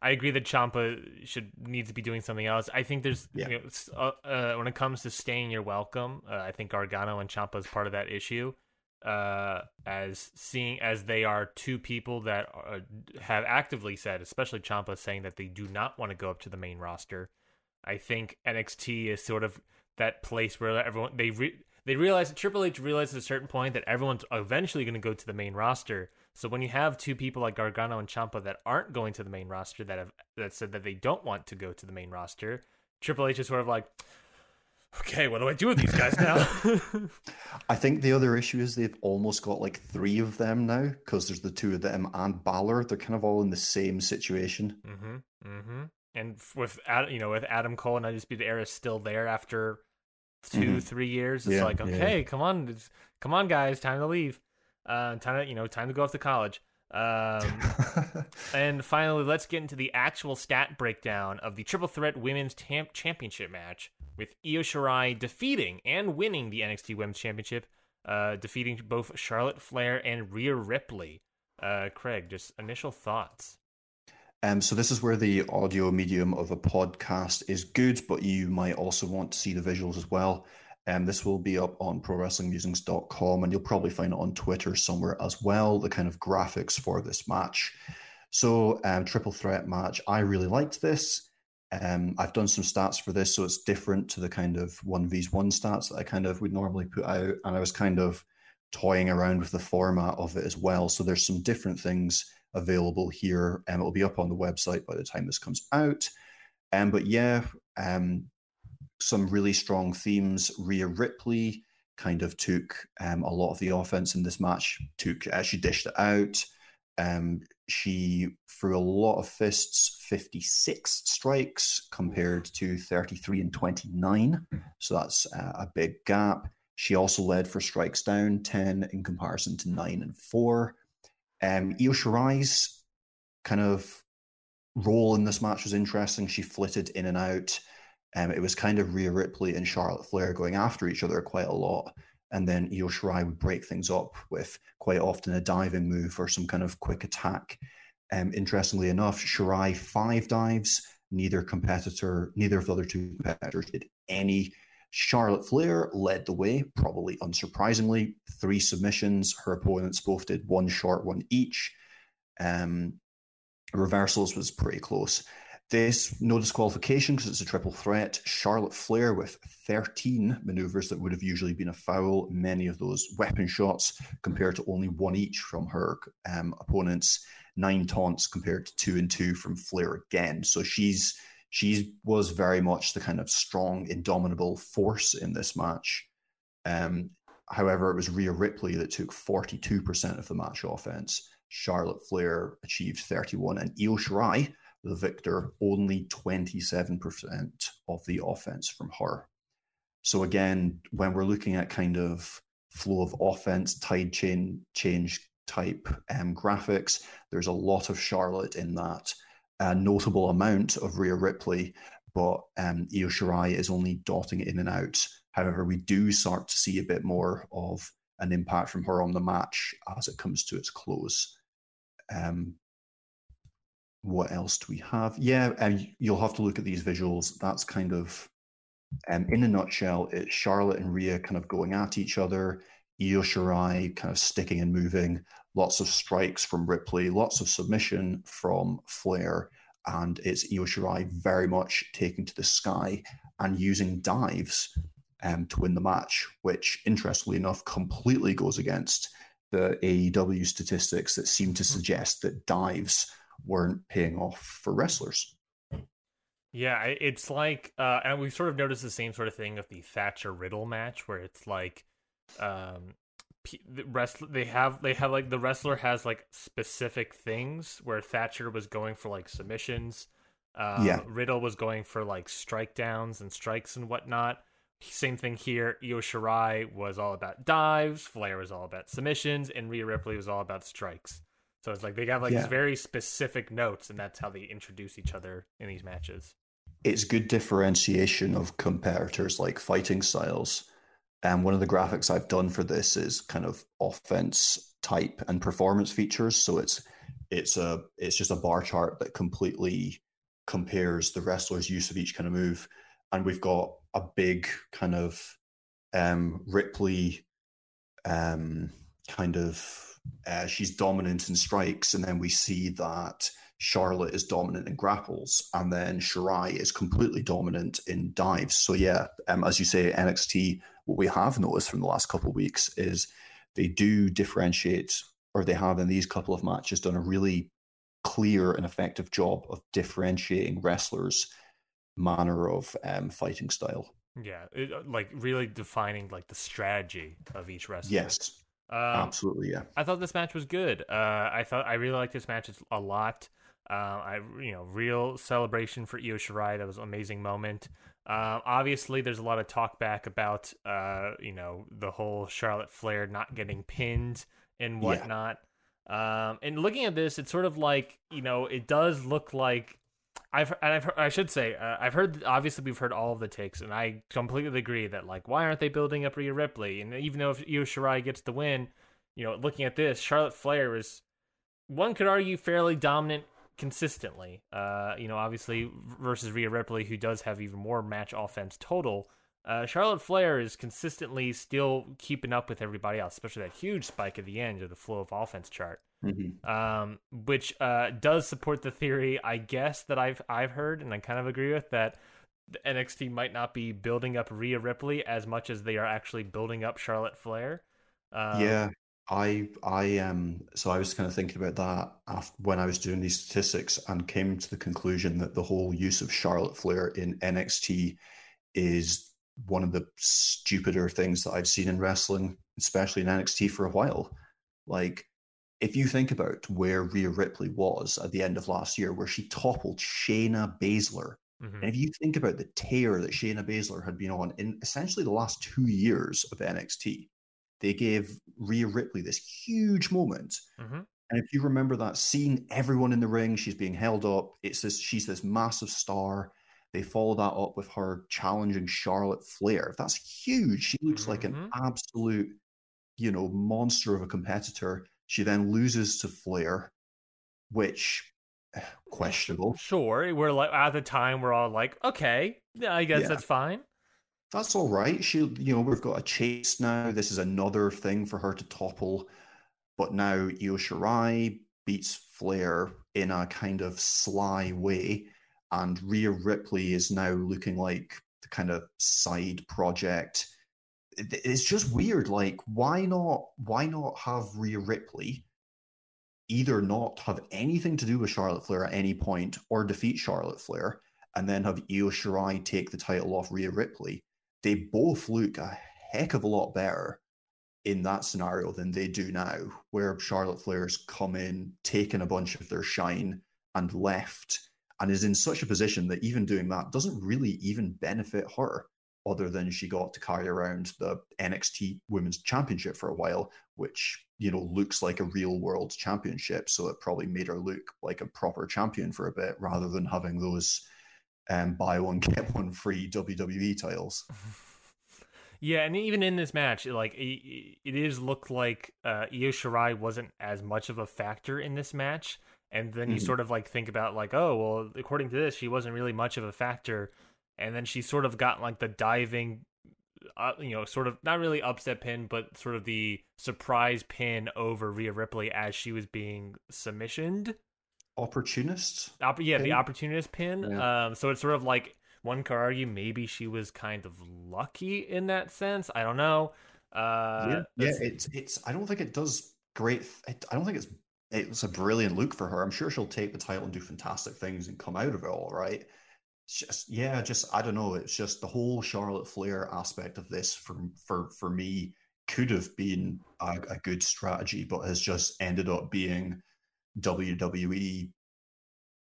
I agree that Ciampa should need to be doing something else. I think there's, yeah. you know, uh, uh, when it comes to staying your welcome, uh, I think Gargano and Ciampa is part of that issue uh, as seeing as they are two people that are, have actively said, especially Ciampa saying that they do not want to go up to the main roster. I think NXT is sort of that place where everyone they re- they realize Triple H realized at a certain point that everyone's eventually going to go to the main roster. So when you have two people like Gargano and Ciampa that aren't going to the main roster that have that said that they don't want to go to the main roster, Triple H is sort of like, okay, what do I do with these guys now? I think the other issue is they've almost got like three of them now because there's the two of them and Balor. They're kind of all in the same situation. Mm-hmm. Mm-hmm. And with you know with Adam Cole and Undisputed Era is still there after 2 mm-hmm. three years, it's yeah, like okay, yeah. come on, come on, guys, time to leave. Uh, time to you know time to go off to college. Um, and finally, let's get into the actual stat breakdown of the Triple Threat Women's Tam- Championship match with Io Shirai defeating and winning the NXT Women's Championship, uh, defeating both Charlotte Flair and Rhea Ripley. Uh, Craig, just initial thoughts. Um, so this is where the audio medium of a podcast is good, but you might also want to see the visuals as well. Um, this will be up on prowrestlingmusings.com and you'll probably find it on Twitter somewhere as well, the kind of graphics for this match. So, um, triple threat match. I really liked this. Um, I've done some stats for this, so it's different to the kind of 1v1 stats that I kind of would normally put out. And I was kind of toying around with the format of it as well. So there's some different things available here. and it'll be up on the website by the time this comes out. Um, but yeah, um, some really strong themes. Rhea Ripley kind of took um, a lot of the offense in this match. Took uh, she dished it out. Um, she threw a lot of fists, 56 strikes compared to 33 and 29. So that's uh, a big gap. She also led for strikes down, 10 in comparison to 9 and 4. Um, Io Shirai's kind of role in this match was interesting. She flitted in and out. Um, it was kind of Rhea Ripley and Charlotte Flair going after each other quite a lot. And then Io Shirai would break things up with quite often a diving move or some kind of quick attack. Um, interestingly enough, Shirai five dives. Neither competitor, neither of the other two competitors did any. Charlotte Flair led the way, probably unsurprisingly. Three submissions. Her opponents both did one short one each. Um, reversals was pretty close. This no disqualification because it's a triple threat. Charlotte Flair with 13 maneuvers that would have usually been a foul, many of those weapon shots compared to only one each from her um, opponents. Nine taunts compared to two and two from Flair again. So she's she was very much the kind of strong, indomitable force in this match. Um, however, it was Rhea Ripley that took 42% of the match offense. Charlotte Flair achieved 31, and Io Shirai the victor, only 27% of the offense from her. So again, when we're looking at kind of flow of offense, tide chain change type um, graphics, there's a lot of Charlotte in that. A notable amount of Rhea Ripley, but um, Io Shirai is only dotting it in and out. However, we do start to see a bit more of an impact from her on the match as it comes to its close. Um, what else do we have? Yeah, and you'll have to look at these visuals. That's kind of, um, in a nutshell, it's Charlotte and Rhea kind of going at each other. Io Shirai kind of sticking and moving. Lots of strikes from Ripley. Lots of submission from Flair. And it's Io Shirai very much taking to the sky and using dives um, to win the match, which, interestingly enough, completely goes against the AEW statistics that seem to hmm. suggest that dives weren't paying off for wrestlers. Yeah, it's like, uh, and we've sort of noticed the same sort of thing of the Thatcher Riddle match, where it's like, um, wrestler they have they have like the wrestler has like specific things where Thatcher was going for like submissions, uh, yeah. Riddle was going for like strike downs and strikes and whatnot. Same thing here. Io Shirai was all about dives, Flair was all about submissions, and Rhea Ripley was all about strikes. So it's like they have like yeah. very specific notes, and that's how they introduce each other in these matches. It's good differentiation of competitors like fighting styles. And one of the graphics I've done for this is kind of offense type and performance features. So it's it's a it's just a bar chart that completely compares the wrestler's use of each kind of move. And we've got a big kind of um, Ripley um, kind of uh, she's dominant in strikes, and then we see that Charlotte is dominant in grapples, and then Shirai is completely dominant in dives. So yeah, um, as you say, NXT, what we have noticed from the last couple of weeks is they do differentiate, or they have in these couple of matches done a really clear and effective job of differentiating wrestlers' manner of um, fighting style. Yeah, it, uh, like really defining like the strategy of each wrestler. Yes, um, Absolutely, yeah. I thought this match was good. Uh, I thought I really liked this match a lot. Uh, I you know real celebration for Io Shirai. That was an amazing moment. Uh, obviously, there's a lot of talk back about uh, you know the whole Charlotte Flair not getting pinned and whatnot. Yeah. Um, and looking at this, it's sort of like you know it does look like I've and I've I should say uh, I've heard obviously we've heard all of the takes and I completely agree that like why aren't they building up Rhea Ripley and even though if Io Shirai gets the win, you know looking at this Charlotte Flair is one could argue fairly dominant consistently. Uh, you know obviously versus Rhea Ripley who does have even more match offense total. Uh, Charlotte Flair is consistently still keeping up with everybody else, especially that huge spike at the end of the flow of offense chart mm-hmm. um, which uh, does support the theory, I guess, that I've I've heard, and I kind of agree with that. The NXT might not be building up Rhea Ripley as much as they are actually building up Charlotte Flair. Um, yeah, I I um so I was kind of thinking about that after, when I was doing these statistics and came to the conclusion that the whole use of Charlotte Flair in NXT is one of the stupider things that I've seen in wrestling, especially in NXT for a while. Like if you think about where Rhea Ripley was at the end of last year, where she toppled Shayna Baszler, mm-hmm. and if you think about the tear that Shayna Baszler had been on in essentially the last two years of NXT, they gave Rhea Ripley this huge moment. Mm-hmm. And if you remember that scene, everyone in the ring, she's being held up. It's this, she's this massive star. They follow that up with her challenging Charlotte Flair. That's huge. She looks mm-hmm. like an mm-hmm. absolute, you know, monster of a competitor she then loses to Flair, which questionable. Sure, we're like at the time we're all like, okay, yeah, I guess yeah. that's fine. That's all right. She, you know, we've got a chase now. This is another thing for her to topple. But now Io Shirai beats Flair in a kind of sly way, and Rhea Ripley is now looking like the kind of side project. It's just weird. Like, why not? Why not have Rhea Ripley either not have anything to do with Charlotte Flair at any point or defeat Charlotte Flair, and then have Io Shirai take the title off Rhea Ripley? They both look a heck of a lot better in that scenario than they do now, where Charlotte Flair's come in, taken a bunch of their shine, and left, and is in such a position that even doing that doesn't really even benefit her, other than she got to carry around the NXT Women's Championship for a while, which you know looks like a real world championship. So it probably made her look like a proper champion for a bit, rather than having those um, buy one get one free WWE titles. Yeah, and even in this match, like it, it is looked like uh, Io Shirai wasn't as much of a factor in this match, and then you mm-hmm. sort of like think about like, oh well, according to this, she wasn't really much of a factor, and then she sort of got like the diving, uh, you know, sort of not really upset pin, but sort of the surprise pin over Rhea Ripley as she was being submissioned. Opportunist. Opp- yeah, pin? the opportunist pin. Yeah. Um, so it's sort of like one could argue maybe she was kind of lucky in that sense. I don't know. Uh, yeah, yeah, it's it's. I don't think it does great. I don't think it's it's a brilliant look for her. I'm sure she'll take the title and do fantastic things and come out of it all right. It's just yeah, just I don't know. It's just the whole Charlotte Flair aspect of this for for for me could have been a, a good strategy, but has just ended up being WWE.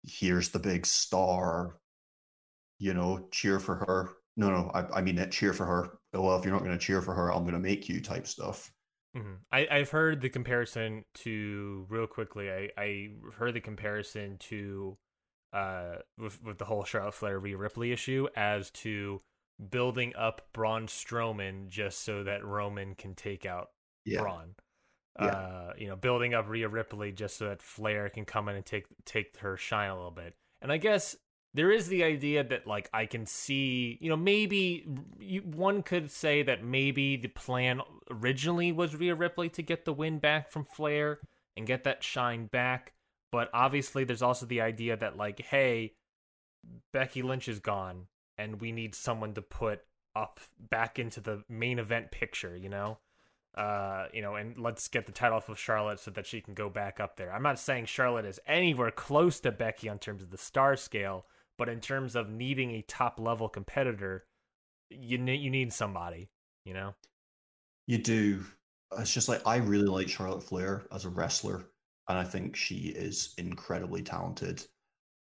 Here's the big star you know, cheer for her. No, no, I, I mean it. Cheer for her. Well, if you're not going to cheer for her, I'm going to make you type stuff. Mm-hmm. I, I've heard the comparison to real quickly. I I heard the comparison to uh with with the whole Charlotte Flair Rhea Ripley issue as to building up Braun Strowman just so that Roman can take out yeah. Braun. Yeah. Uh, you know, building up Rhea Ripley just so that Flair can come in and take take her shine a little bit. And I guess there is the idea that like I can see, you know, maybe you, one could say that maybe the plan originally was Rhea Ripley to get the win back from Flair and get that shine back, but obviously there's also the idea that like, hey, Becky Lynch is gone and we need someone to put up back into the main event picture, you know? Uh, you know, and let's get the title off of Charlotte so that she can go back up there. I'm not saying Charlotte is anywhere close to Becky on terms of the star scale, but in terms of needing a top level competitor, you need you need somebody, you know. You do. It's just like I really like Charlotte Flair as a wrestler, and I think she is incredibly talented.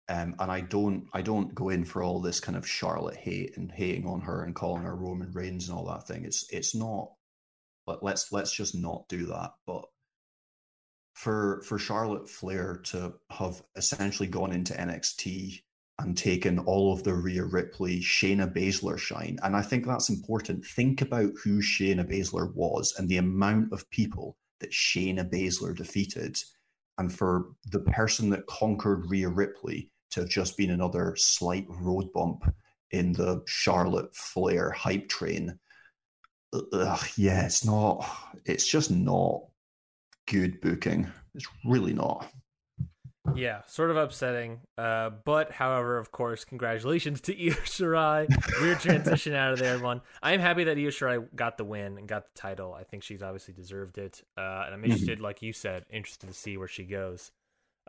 Um, and I don't, I don't go in for all this kind of Charlotte hate and hating on her and calling her Roman Reigns and all that thing. It's, it's not. But let's let's just not do that. But for for Charlotte Flair to have essentially gone into NXT and taken all of the Rhea Ripley, Shayna Baszler shine. And I think that's important. Think about who Shayna Baszler was and the amount of people that Shayna Baszler defeated. And for the person that conquered Rhea Ripley to have just been another slight road bump in the Charlotte Flair hype train. Ugh, yeah, it's not, it's just not good booking. It's really not. Yeah, sort of upsetting. Uh, but however, of course, congratulations to Io Shirai. Weird transition out of there, everyone. I am happy that Io Shirai got the win and got the title. I think she's obviously deserved it. Uh, and I'm interested, like you said, interested to see where she goes.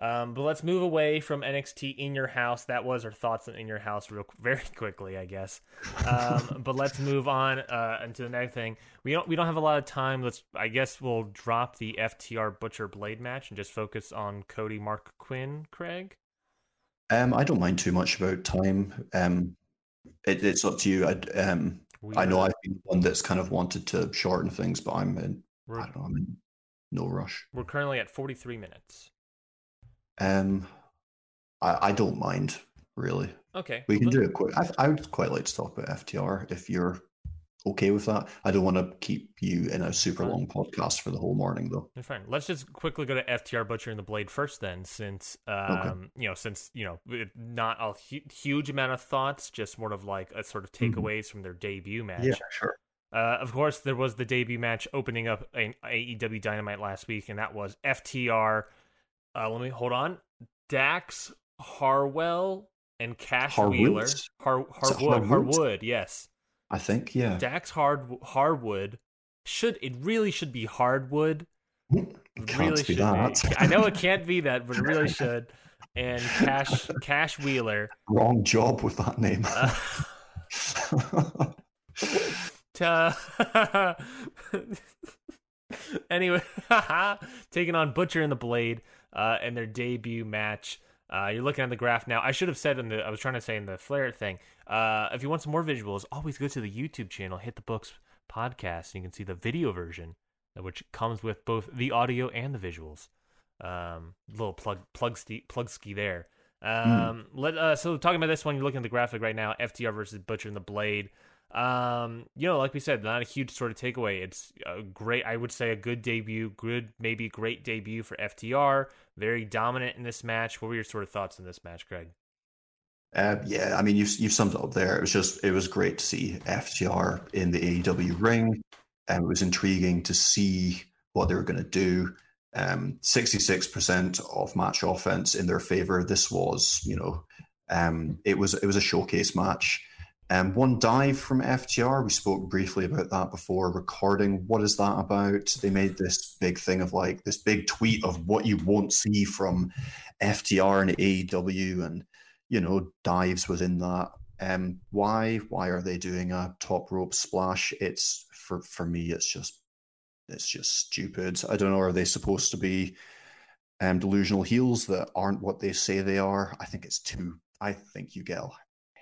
Um, but let's move away from NXT in your house. That was our thoughts on in your house, real very quickly, I guess. Um, but let's move on uh, into the next thing. We don't we don't have a lot of time. Let's I guess we'll drop the FTR Butcher Blade match and just focus on Cody Marq Quen. Craig. Um, I don't mind too much about time. Um, it, it's up to you. I um, I know I've been one that's kind of wanted to shorten things, but I'm in. I don't know. I'm in no rush. We're currently at 43 minutes. Um, I, I don't mind really. Okay, we can do it quick. I, I would quite like to talk about FTR if you're okay with that. I don't want to keep you in a super fine. long podcast for the whole morning, though. You're fine. Let's just quickly go to FTR Butcher and the Blade first, then, since um, okay. you know, since you know, not a hu- huge amount of thoughts, just more of like a sort of mm-hmm. takeaways mm-hmm. from their debut match. Yeah, sure. Uh, of course, there was the debut match opening up an AEW Dynamite last week, and that was FTR uh, let me hold on. Dax Harwell and Cash Harwood? Wheeler. Har, it Harwood, Harwood? Harwood, yes. I think, yeah. Dax Hard Harwood should it really should be Hardwood. Can't really be should that. be. I know it can't be that, but it really should. And Cash Cash Wheeler. Wrong job with that name. Uh, anyway, taking on Butcher and the Blade uh, in their debut match. Uh, you're looking at the graph now. I should have said in the I was trying to say in the Flair thing. Uh, if you want some more visuals, always go to the YouTube channel, hit the books podcast, and you can see the video version, uh, which comes with both the audio and the visuals. Um, little plug plug ski, plug ski there. Um, let uh, so talking about this one, you're looking at the graphic right now. FTR versus Butcher and the Blade. Um, you know, like we said, not a huge sort of takeaway. It's a great, I would say, a good debut, good maybe great debut for FTR. Very dominant in this match. What were your sort of thoughts on this match, Greg? Uh, yeah, I mean, you've, you've summed it up there. It was just, it was great to see FTR in the AEW ring. And it was intriguing to see what they were going to do. Um, 66% of match offense in their favor. This was, you know, um, it was it was a showcase match. Um, one dive from FTR. We spoke briefly about that before recording. What is that about? They made this big thing of like this big tweet of what you won't see from FTR and AEW, and you know dives within that. Um, why why are they doing a top rope splash? It's for for me, it's just it's just stupid. I don't know. Are they supposed to be um, delusional heels that aren't what they say they are? I think it's too. I think you get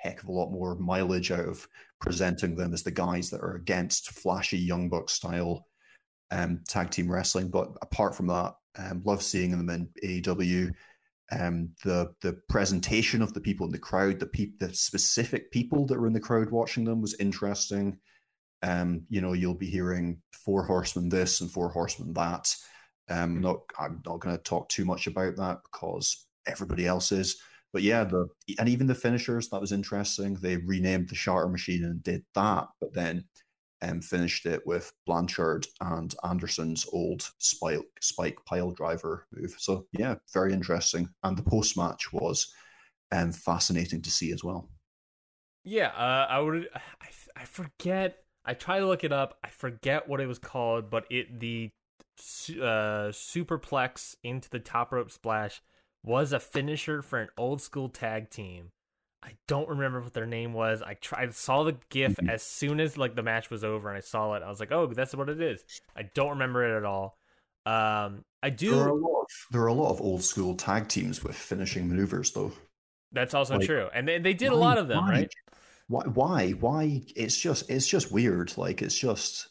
heck of a lot more mileage out of presenting them as the guys that are against flashy young buck style um, tag team wrestling. But apart from that, um, love seeing them in AEW. Um, the the presentation of the people in the crowd, the peop- the specific people that were in the crowd watching them was interesting. Um, you know, you'll be hearing four horsemen this and four horsemen that. Um, not I'm not going to talk too much about that because everybody else is. But yeah, the and even the finishers that was interesting. They renamed the Shatter Machine and did that, but then um, finished it with Blanchard and Anderson's old spike spike pile driver move. So yeah, very interesting. And the post match was um, fascinating to see as well. Yeah, uh, I would. I, I forget. I try to look it up. I forget what it was called, but it the uh, superplex into the top rope splash was a finisher for an old school tag team. I don't remember what their name was. I tried saw the gif Mhm. as soon as like the match was over and I saw it. I was like, "Oh, that's what it is." I don't remember it at all. Um, I do. There are a lot of there are a lot of old school tag teams with finishing maneuvers though. That's also like, true, and they, they did a lot of them, why? right? Why? Why? Why? It's just it's just weird. Like it's just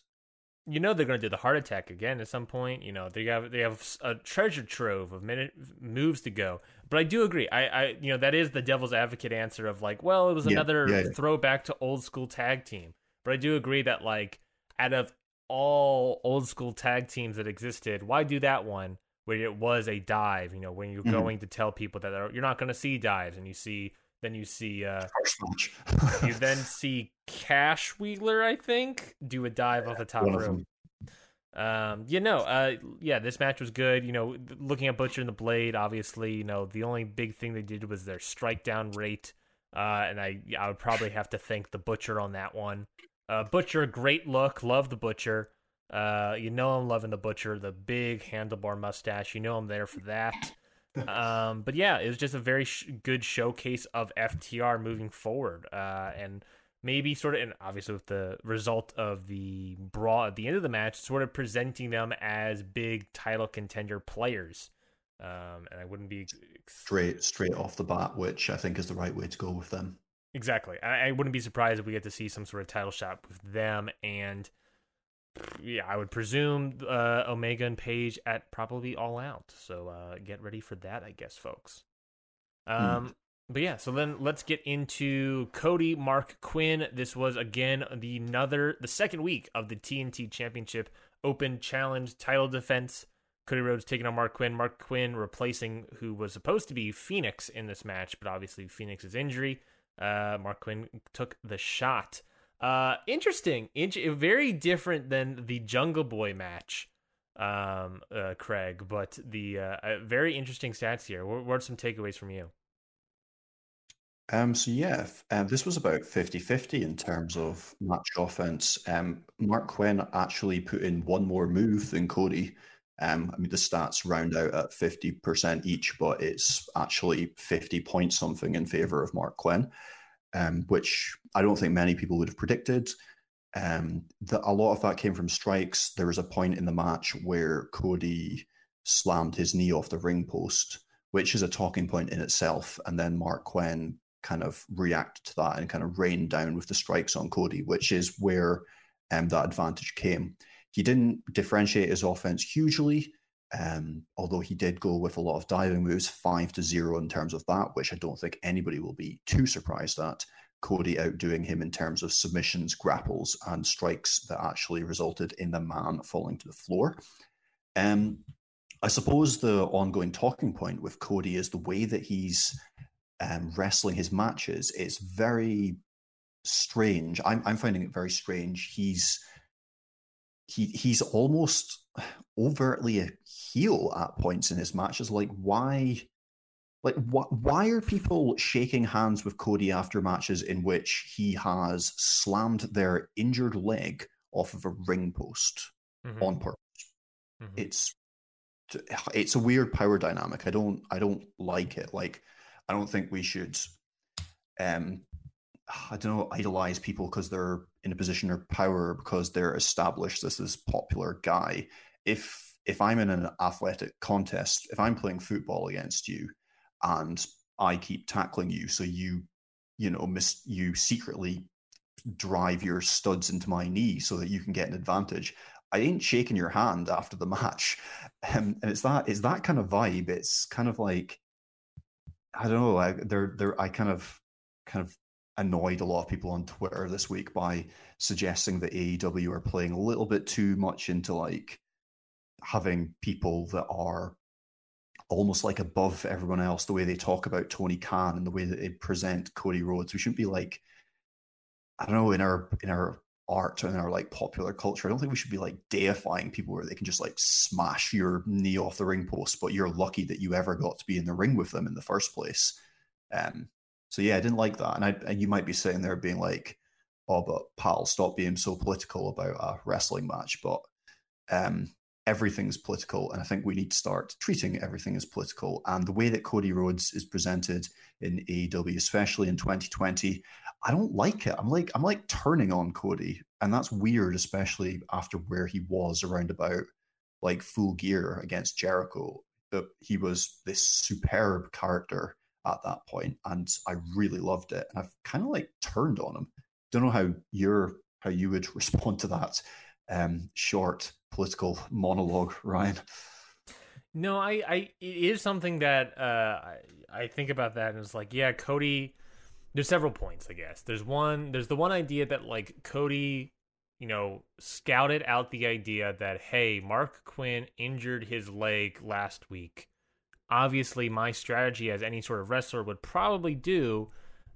you know they're going to do the heart attack again at some point. You know they have they have a treasure trove of minute moves to go. But I do agree. I, I you know that is the devil's advocate answer of like, well, it was Yeah, another yeah, yeah. throwback to old school tag team. But I do agree that like out of all old school tag teams that existed, why do that one where it was a dive? You know, when you're Mhm. going to tell people that you're not going to see dives, and you see then you see uh you then see Cash Wheeler, I think, do a dive off the top One rope. Um, you know, uh, yeah, this match was good. You know, looking at Butcher and the Blade, obviously, you know, the only big thing they did was their strike down rate. Uh, and I, I would probably have to thank the Butcher on that one. Uh, Butcher, great look, love the Butcher. Uh, you know I'm loving the Butcher, the big handlebar mustache. You know I'm there for that. Um, but yeah, it was just a very sh- good showcase of FTR moving forward. Uh, and maybe sort of, and obviously with the result of the brawl at the end of the match, sort of presenting them as big title contender players. Um, and I wouldn't be straight straight off the bat, which I think is the right way to go with them. exactly. I, I wouldn't be surprised if we get to see some sort of title shot with them and. Yeah, I would presume uh, Omega and Page at probably All Out. So uh, get ready for that, I guess, folks. Um, But yeah, so then let's get into Cody Marq Quen. This was again the another the second week of the TNT Championship Open Challenge title defense. Cody Rhodes taking on Marq Quen. Marq Quen replacing who was supposed to be Fenix in this match, but obviously Fenix's injury. Uh, Marq Quen took the shot. Uh, interesting, int- very different than the Jungle Boy match, um, uh, Craig. But the uh, uh, very interesting stats here. What, what are some takeaways from you? Um, so yeah, um, this was about 50-50 in terms of match offense. Um, Marq Quen actually put in one more move than Cody. Um, I mean, the stats round out at 50% each, but it's actually 50 point something in favor of Marq Quen, um, which I don't think many people would have predicted. Um, the, a lot of that came from strikes. There was a point in the match where Cody slammed his knee off the ring post, which is a talking point in itself. And then Marq Quen kind of reacted to that and kind of rained down with the strikes on Cody, which is where um, that advantage came. He didn't differentiate his offense hugely, um, although he did go with a lot of diving moves, five to zero in terms of that, which I don't think anybody will be too surprised at. Cody outdoing him in terms of submissions, grapples, and strikes that actually resulted in the man falling to the floor. Um, I suppose the ongoing talking point with Cody is the way that he's um, wrestling his matches. It's very strange. I'm, I'm finding it very strange. He's he he's almost overtly a heel at points in his matches. Like why? Like wh- why are people shaking hands with Cody after matches in which he has slammed their injured leg off of a ring post mm-hmm. on purpose? Mm-hmm. It's it's a weird power dynamic. I don't I don't like it. Like I don't think we should um I don't know idolize people because they're in a position of power because they're established as this popular guy. If if I'm in an athletic contest, if I'm playing football against you and I keep tackling you, so you you know miss you secretly drive your studs into my knee so that you can get an advantage. I ain't shaking your hand after the match, um, and it's that it's that kind of vibe. It's kind of like I don't know. I, they're they're I kind of kind of annoyed a lot of people on Twitter this week by suggesting that AEW are playing a little bit too much into like having people that are almost like above everyone else, the way they talk about Tony Khan and the way that they present Cody Rhodes. We shouldn't be like, I don't know, in our in our art and our like popular culture. I don't think we should be like deifying people where they can just like smash your knee off the ring post, but you're lucky that you ever got to be in the ring with them in the first place. Um, so yeah, I didn't like that. And I and you might be sitting there being like, "Oh, but pal, stop being so political about a wrestling match." But um, everything's political, and I think we need to start treating everything as political. And the way that Cody Rhodes is presented in AEW, especially in 2020, I don't like it. I'm like I'm like turning on Cody, and that's weird, especially after where he was around about like full gear against Jericho. That he was this superb character at that point, and I really loved it. And I've kind of like turned on him. Don't know how you're how you would respond to that um, short political monologue, Ryan. No, I, I, it is something that uh, I, I think about that, and it's like, yeah, Cody. There's several points, I guess. There's one. There's the one idea that like Cody, you know, scouted out the idea that hey, Marq Quen injured his leg last week obviously my strategy as any sort of wrestler would probably do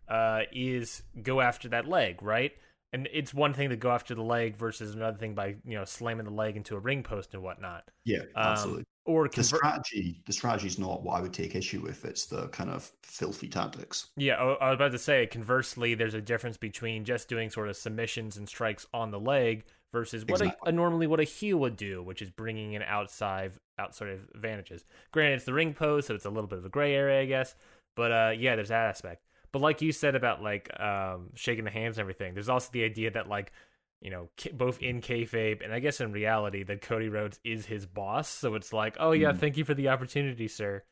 uh, is go after that leg, right? And it's one thing to go after the leg versus another thing by you know slamming the leg into a ring post and whatnot. Yeah, um, absolutely. or the strategy, the strategy is not what I would take issue with. It's the kind of filthy tactics. Yeah, I was about to say. Conversely, there's a difference between just doing sort of submissions and strikes on the leg versus what exactly. a, a, normally what a heel would do, which is bringing in outside outside advantages. Granted, it's the ring post, so it's a little bit of a gray area, I guess. But uh, yeah, there's that aspect. But like you said about like um, shaking the hands and everything, there's also the idea that like you know both in kayfabe and I guess in reality that Cody Rhodes is his boss. So it's like, oh yeah, mm. thank you for the opportunity, sir.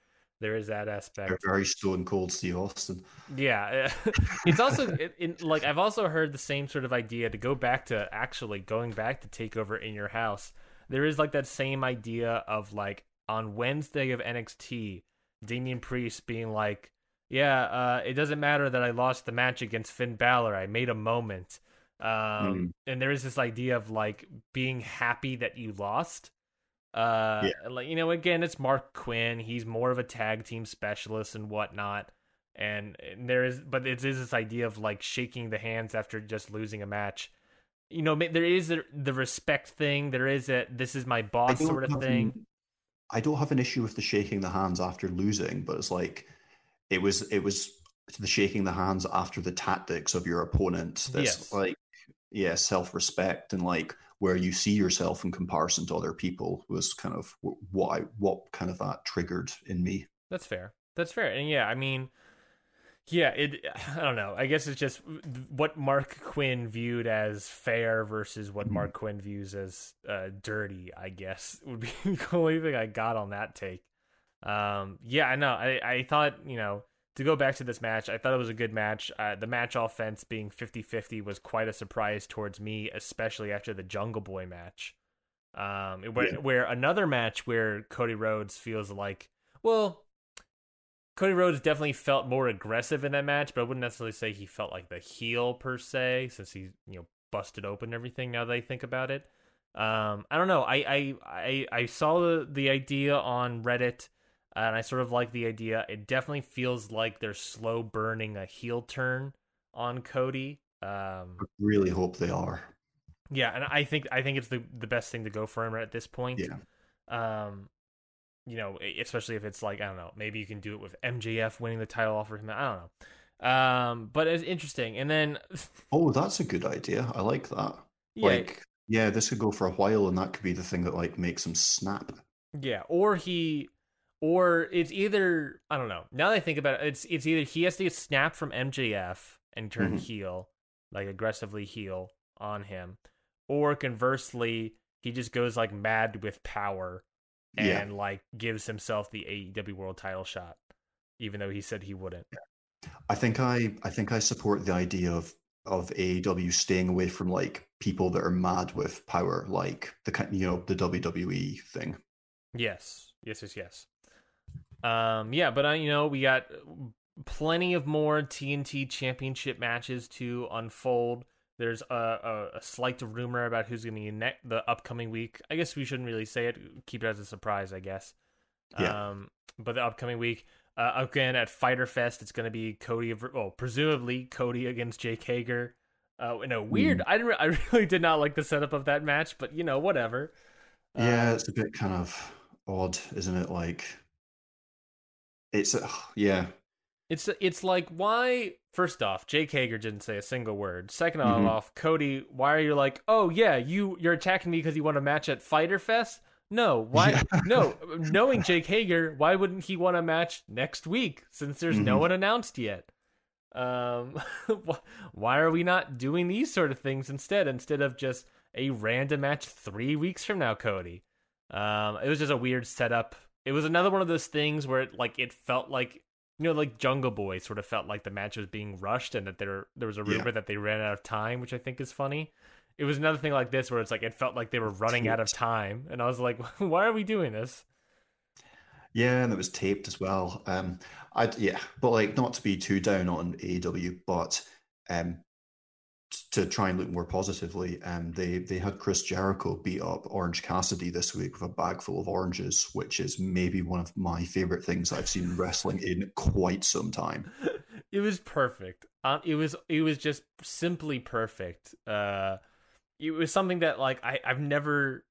There is that aspect. They're very stone cold Steve Austin. Yeah, it's also it, it, like I've also heard the same sort of idea to go back to actually going back to Takeover in your house. There is like that same idea of like on Wednesday of NXT, Damian Priest being like, "Yeah, uh, it doesn't matter that I lost the match against Finn Balor. I made a moment." Um, mm. And there is this idea of like being happy that you lost uh, yeah. like you know, again, it's Marq Quen. He's more of a tag team specialist and whatnot. And, and there is, but it is this idea of like shaking the hands after just losing a match. You know, there is the, the respect thing. There is a this is my boss sort of thing. An, I don't have an issue with the shaking the hands after losing, but it's like it was it was the shaking the hands after the tactics of your opponent. This Yes. like yeah, self respect and like where you see yourself in comparison to other people was kind of wh- what I what kind of that triggered in me. That's fair. That's fair. And yeah, I mean, yeah, it. I don't know. I guess it's just what Marq Quen viewed as fair versus what Mhm. Marq Quen views as uh, dirty. I guess would be the only thing I got on that take. Um, yeah, I know. I I thought you know to go back to this match, I thought it was a good match. Uh, the match offense being 50-50 was quite a surprise towards me, especially after the Jungle Boy match. Um, where, Yeah. where another match where Cody Rhodes feels like, well, Cody Rhodes definitely felt more aggressive in that match, but I wouldn't necessarily say he felt like the heel per se, since he you know busted open everything. Now that I think about it, um, I don't know. I I I, I saw the, the idea on Reddit, and I sort of like the idea. It definitely feels like they're slow burning a heel turn on Cody. Um, I really hope they are. yeah, and I think I think it's the the best thing to go for him at this point. Yeah. Um, you know, especially if it's like I don't know, maybe you can do it with MJF winning the title off of him. I don't know. Um, but it's interesting. And then Oh, that's a good idea. I like that. yeah, Like yeah, this could go for a while and that could be the thing that like makes him snap. yeah, or he, or it's either I don't know. Now that I think about it, it's it's either he has to get snapped from MJF and turn Mhm. heel, like aggressively heel on him, or conversely, he just goes like mad with power and Yeah. like gives himself the AEW World Title shot, even though he said he wouldn't. I think I I think I support the idea of of AEW staying away from like people that are mad with power, like the kind you know the WWE thing. Yes, yes, yes, yes. Um, yeah, but uh, you know, we got plenty of more TNT Championship matches to unfold. There's a, a, a slight rumor about who's going to be in ne- the upcoming week. I guess we shouldn't really say it. Keep it as a surprise, I guess. Yeah. Um, but the upcoming week, uh, again at Fyter Fest, it's going to be Cody. Well, presumably Cody against Jake Hager. Uh, no, weird. I didn't. Re- I really did not like the setup of that match, but you know, whatever. Yeah, Uh, it's a bit kind of odd, isn't it? Like it's yeah, It's it's like why first off, Jake Hager didn't say a single word. 2nd Mhm. off, Cody, why are you like, oh yeah, you you're attacking me because you want a match at Fyter Fest? No, why? Yeah. no, knowing Jake Hager, why wouldn't he want a match next week since there's no Mhm. one announced yet? Um, why are we not doing these sort of things instead? Instead of just a random match three weeks from now, Cody. Um, it was just a weird setup. It was another one of those things where it, like it felt like you know, like Jungle Boy sort of felt like the match was being rushed and that there there was a Yeah. rumor that they ran out of time, which I think is funny. It was another thing like this where it's like it felt like they were running out of time, and I was like, why are we doing this? yeah, and it was taped as well. Um, I yeah, but like not to be too down on AEW, but um, to try and look more positively, um, they they had Chris Jericho beat up Orange Cassidy this week with a bag full of oranges, which is maybe one of my favorite things I've seen wrestling in quite some time. it was perfect. Um, it was it was just simply perfect. Uh, it was something that like I I've never.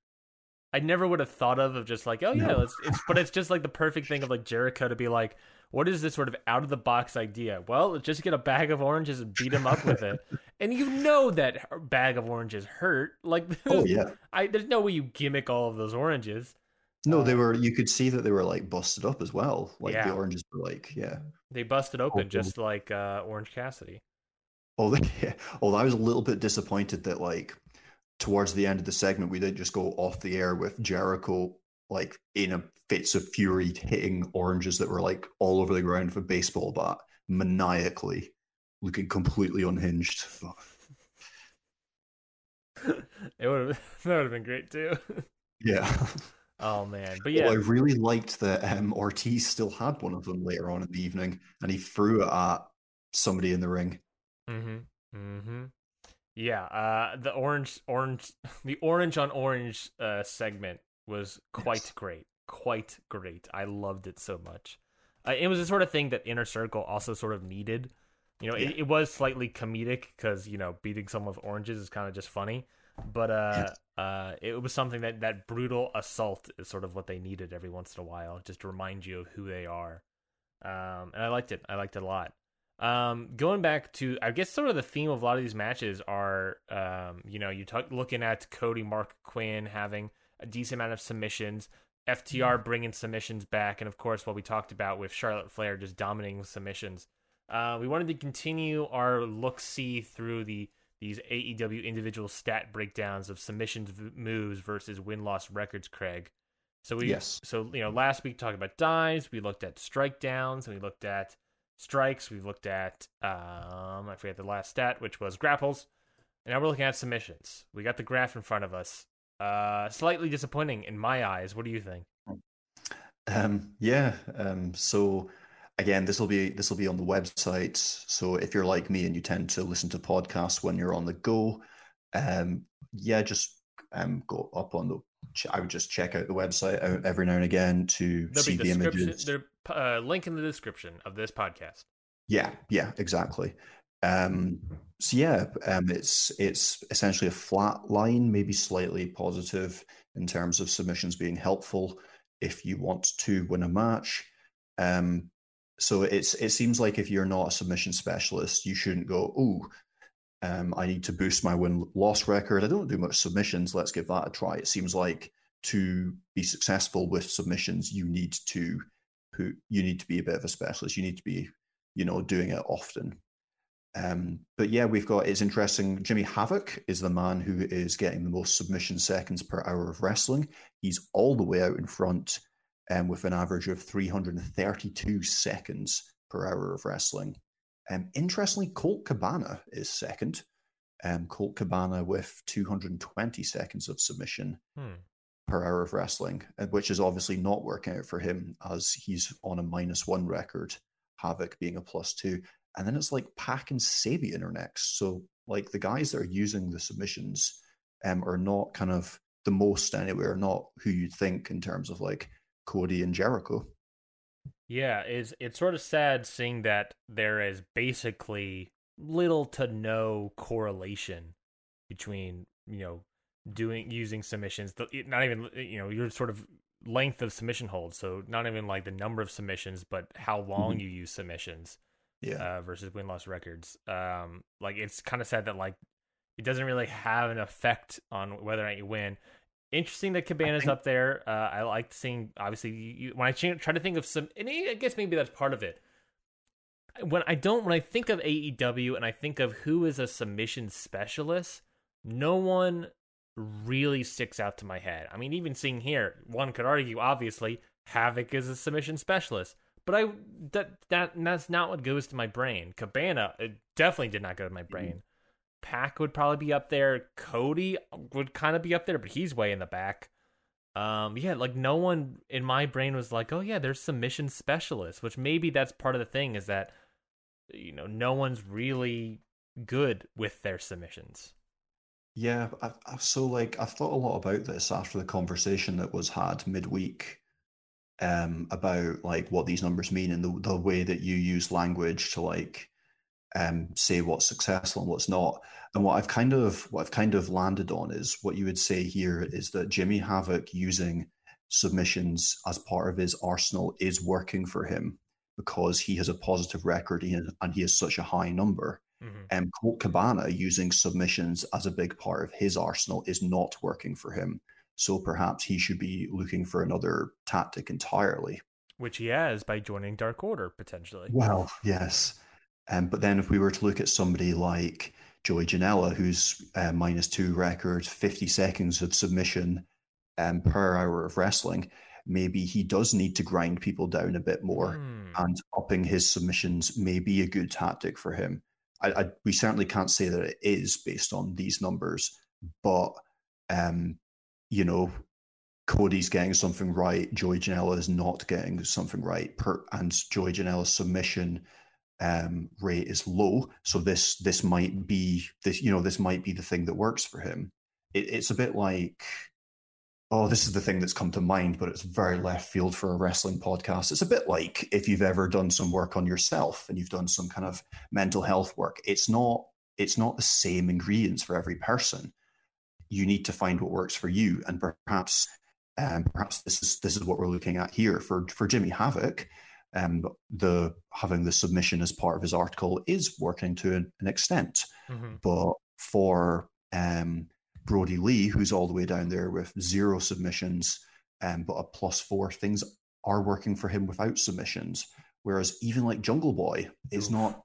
I never would have thought of of just like oh yeah No. let's it's but it's just like the perfect thing of like Jericho to be like what is this sort of out of the box idea well let's just get a bag of oranges and beat him up with it and you know that bag of oranges hurt like Oh yeah. I there's no way you gimmick all of those oranges No, they Uh, were. You could see that they were like busted up as well. Like Yeah. the oranges were like, yeah. they busted open Oh, just like uh, Orange Cassidy Oh yeah, although I was a little bit disappointed that like towards the end of the segment we didn't just go off the air with Jericho like in a fits of fury hitting oranges that were like all over the ground with a baseball bat maniacally, looking completely unhinged. It would have that would have been great too yeah. oh man but Well, yeah I really liked that um, Ortiz still had one of them later on in the evening, and he threw it at somebody in the ring. Mm-hmm. Mm-hmm. Yeah. Uh, the orange, orange, the orange on orange uh segment was quite Yes. great. Quite great. I loved it so much. Uh, it was the sort of thing that Inner Circle also sort of needed. You know, Yeah. it, it was slightly comedic because you know beating someone with oranges is kind of just funny, but uh, uh, it was something that that brutal assault is sort of what they needed every once in a while, just to remind you of who they are. Um, and I liked it. I liked it a lot. Um, going back to, I guess, sort of the theme of a lot of these matches are, um, you know, you talk looking at Cody, Marq Quen having a decent amount of submissions, FTR mm-hmm. bringing submissions back, and of course, what we talked about with Charlotte Flair just dominating submissions. Uh, we wanted to continue our look see through the these AEW individual stat breakdowns of submissions v- moves versus win loss records, Craig. So we yes. so you know last week talked about dives, we looked at strike downs, and we looked at strikes, we looked at um I forget the last stat, which was grapples. And now we're looking at submissions. We got the graph in front of us. Uh slightly disappointing in my eyes. What do you think? Um yeah, um so again this will be this will be on the website so if you're like me and you tend to listen to podcasts when you're on the go um yeah just um go up on the i would just check out the website every now and again to There'll see the images there uh, link in the description of this podcast yeah yeah exactly um so yeah um it's it's essentially a flat line maybe slightly positive in terms of submissions being helpful if you want to win a match um so it's it seems like if you're not a submission specialist, you shouldn't go, oh, um, I need to boost my win loss record. I don't do much submissions. Let's give that a try. It seems like to be successful with submissions, you need to put, you need to be a bit of a specialist. You need to be, you know, doing it often. Um, but yeah, we've got it's interesting. Jimmy Havoc is the man who is getting the most submission seconds per hour of wrestling. He's all the way out in front um, with an average of 332 seconds per hour of wrestling. Um, interestingly, Colt Cabana is second. Um, Colt Cabana with 220 seconds of submission hmm. per hour of wrestling, uh, which is obviously not working out for him as he's on a minus one record, Havoc being a plus two. And then it's like Pac and Sabian are next. So, like, the guys that are using the submissions um, are not kind of the most anyway, are not who you'd think in terms of like Cody and Jericho. Yeah, it's it's sort of sad seeing that there is basically little to no correlation between you know doing using submissions. Not even you know your sort of length of submission holds. So not even like the number of submissions, but how long mm-hmm. you use submissions. Yeah. Uh, versus win loss records. Um, like it's kind of sad that like it doesn't really have an effect on whether or not you win interesting that Cabana's think... up there. Uh, I like seeing obviously you, when I try to think of some, and I guess maybe that's part of it. When I don't, when I think of AEW and I think of who is a submission specialist, no one really sticks out to my head. I mean, even seeing here, one could argue obviously Havoc is a submission specialist, but I that that that's not what goes to my brain. Cabana it definitely did not go to my brain. Mm-hmm. Pac would probably be up there. Cody would kind of be up there, but he's way in the back. Um, yeah, like no one in my brain was like, oh yeah, there's submission specialists, which maybe that's part of the thing is that you know no one's really good with their submissions. Yeah, I've, I've so like I've thought a lot about this after the conversation that was had midweek um about like what these numbers mean and the the way that you use language to like um, say what's successful and what's not. And what I've kind of what I've kind of landed on is what you would say here is that Jimmy Havoc using submissions as part of his arsenal is working for him because he has a positive record and he has such a high number. Mm-hmm. And Colt Cabana using submissions as a big part of his arsenal is not working for him. So perhaps he should be looking for another tactic entirely. Which he has by joining Dark Order potentially. Well, yes. Um, but then if we were to look at somebody like Joey Janela, who's uh, minus two record, 50 seconds of submission um, per hour of wrestling, maybe he does need to grind people down a bit more mm. and upping his submissions may be a good tactic for him. I, I, we certainly can't say that it is based on these numbers, but um, you know, Cody's getting something right. Joey Janela is not getting something right. Per, and Joey Janela's submission um, rate is low. So this this might be this you know this might be the thing that works for him. It, it's a bit like oh this is the thing that's come to mind, but it's very left field for a wrestling podcast. It's a bit like if you've ever done some work on yourself and you've done some kind of mental health work. It's not it's not the same ingredients for every person. You need to find what works for you, and perhaps um, perhaps this is this is what we're looking at here for for Jimmy Havoc um, the having the submission as part of his article is working to an, an extent. Mhm. But for um, Brodie Lee, who's all the way down there with zero submissions, um, but a plus four, things are working for him without submissions. Whereas even like Jungle Boy is Oof. not.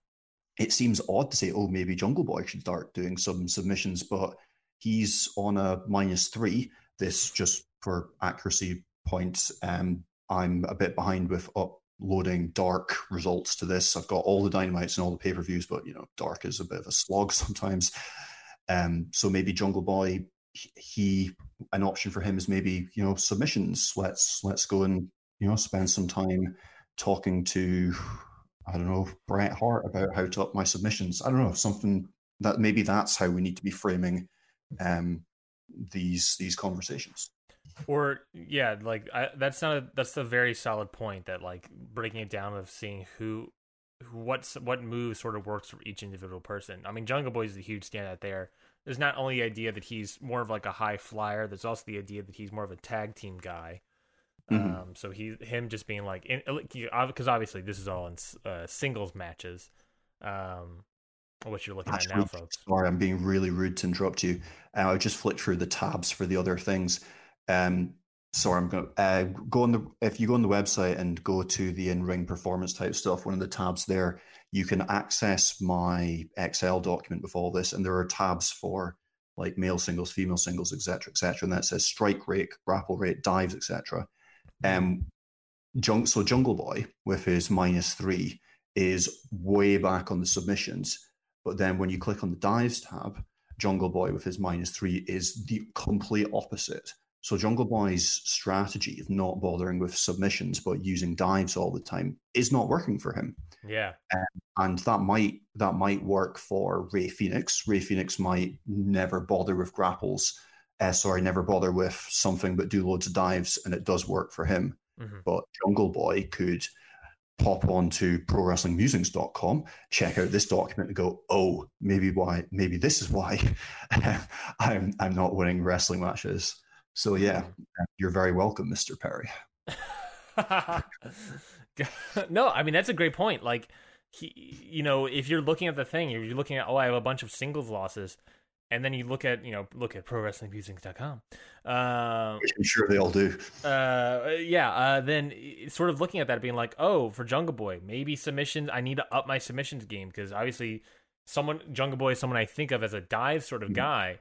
It seems odd to say, oh, maybe Jungle Boy should start doing some submissions, but he's on a minus three. This just for accuracy points. Um, I'm a bit behind with uploading dark results to this. I've got all the dynamites and all the pay per views, but you know, dark is a bit of a slog sometimes. Um, so maybe Jungle Boy, he- an option for him is maybe you know submissions. Let's let's go and you know spend some time talking to I don't know Bret Hart about how to up my submissions. I don't know something that maybe that's how we need to be framing um, these these conversations. Or yeah, like I, that's not a, that's a very solid point. That like breaking it down of seeing who, what's what move sort of works for each individual person. I mean, Jungle Boy is a huge standout there. There's not only the idea that he's more of like a high flyer. There's also the idea that he's more of a tag team guy. Mhm. Um, so he him just being like, because obviously this is all in uh, singles matches, um, what you're looking at now, folks. Sorry, I'm being really rude to interrupt you. Uh, I just flicked through the tabs for the other things. Um, sorry, I'm going to uh, go on the. If you go on the website and go to the in-ring performance type stuff, one of the tabs there, you can access my Excel document with all this, and there are tabs for like male singles, female singles, etc., etc., and that says strike rate, grapple rate, dives, etc. Um, Jung, so Jungle Boy with his minus three is way back on the submissions. But then when you click on the dives tab, Jungle Boy with his minus three is the complete opposite. So Jungle Boy's strategy of not bothering with submissions but using dives all the time is not working for him. Yeah, And that might that might work for Rey Fenix. Rey Fenix might never bother with grapples. Uh, sorry, never bother with something but do loads of dives, and it does work for him Mhm. but Jungle Boy could pop on to prowrestlingmusings.com, check out this document and go, oh, maybe why, maybe this is why I'm I'm not winning wrestling matches. So yeah, you're very welcome, Mr. Perry. no, I mean that's a great point. Like he, you know, if you're looking at the thing, you're, looking at oh, I have a bunch of singles losses, and then you look at you know look at prowrestlingmusings.com. Um, Which I'm sure they all do. uh, yeah, uh, then sort of looking at that, being like, oh, for Jungle Boy, maybe submissions. I need to up my submissions game because obviously, someone Jungle Boy is someone I think of as a dive sort of Mhm. guy.